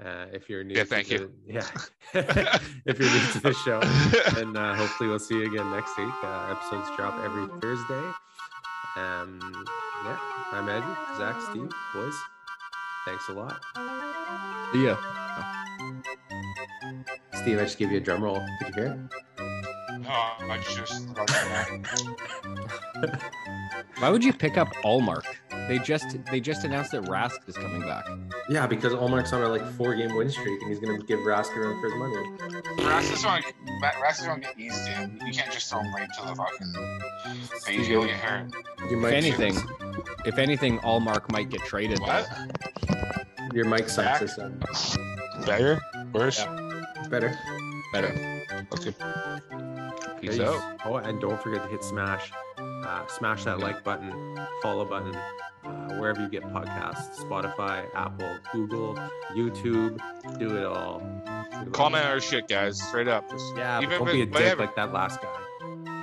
Uh, if you're new, Yeah, to thank the- you. Yeah, if you're new to the show, and uh, hopefully we'll see you again next week. Uh, episodes drop every Thursday. Um, yeah, I'm Andrew, Zach, Steve, boys. Thanks a lot. yeah. Steve, I just gave you a drum roll. Did you hear? No, I just Why would you pick up Ullmark? They just they just announced that Rask is coming back. Yeah, because Ullmark's on a like four game win streak, and he's gonna give Rask a run for his money. Rask is on Ras is on get eased in. You can't just throw him right to the fucking stage. He'll get hurt. Your If mic, anything, if anything, Ullmark might get traded. What? your mic sucks Zach? or better, worse. Better. Better. Okay. Peace Peace. out. Oh, and don't forget to hit smash. Uh, smash that like button, follow button, uh, wherever you get podcasts Spotify, Apple, Google, YouTube. Do it all. Do it Comment all. our shit, guys. Straight up. Just, Yeah, even don't if be a dick whatever. like that last guy.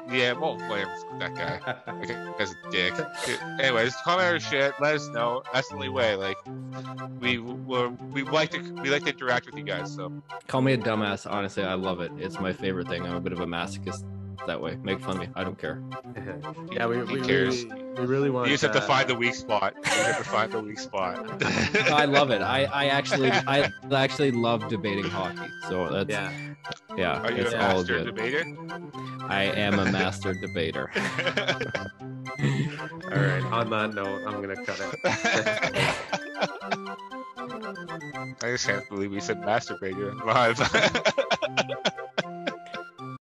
Yeah, well, whatever. That guy. That guy's a dick. Anyways, comment our shit. Let us know. That's the only way. Like, we we we like to we like to interact with you guys. So Call me a dumbass. Honestly, I love it. It's my favorite thing. I'm a bit of a masochist that way. Make fun of me. I don't care. yeah, we, we, cares. really, we really want. you just have to find the weak spot. You have to find the weak spot. I love it. I, I actually I actually love debating hockey. So that's yeah, Yeah, Are you it's a all master good. debater? I am a master debater. all right. On that note, I'm gonna cut it. I just can't believe we said masturbator live.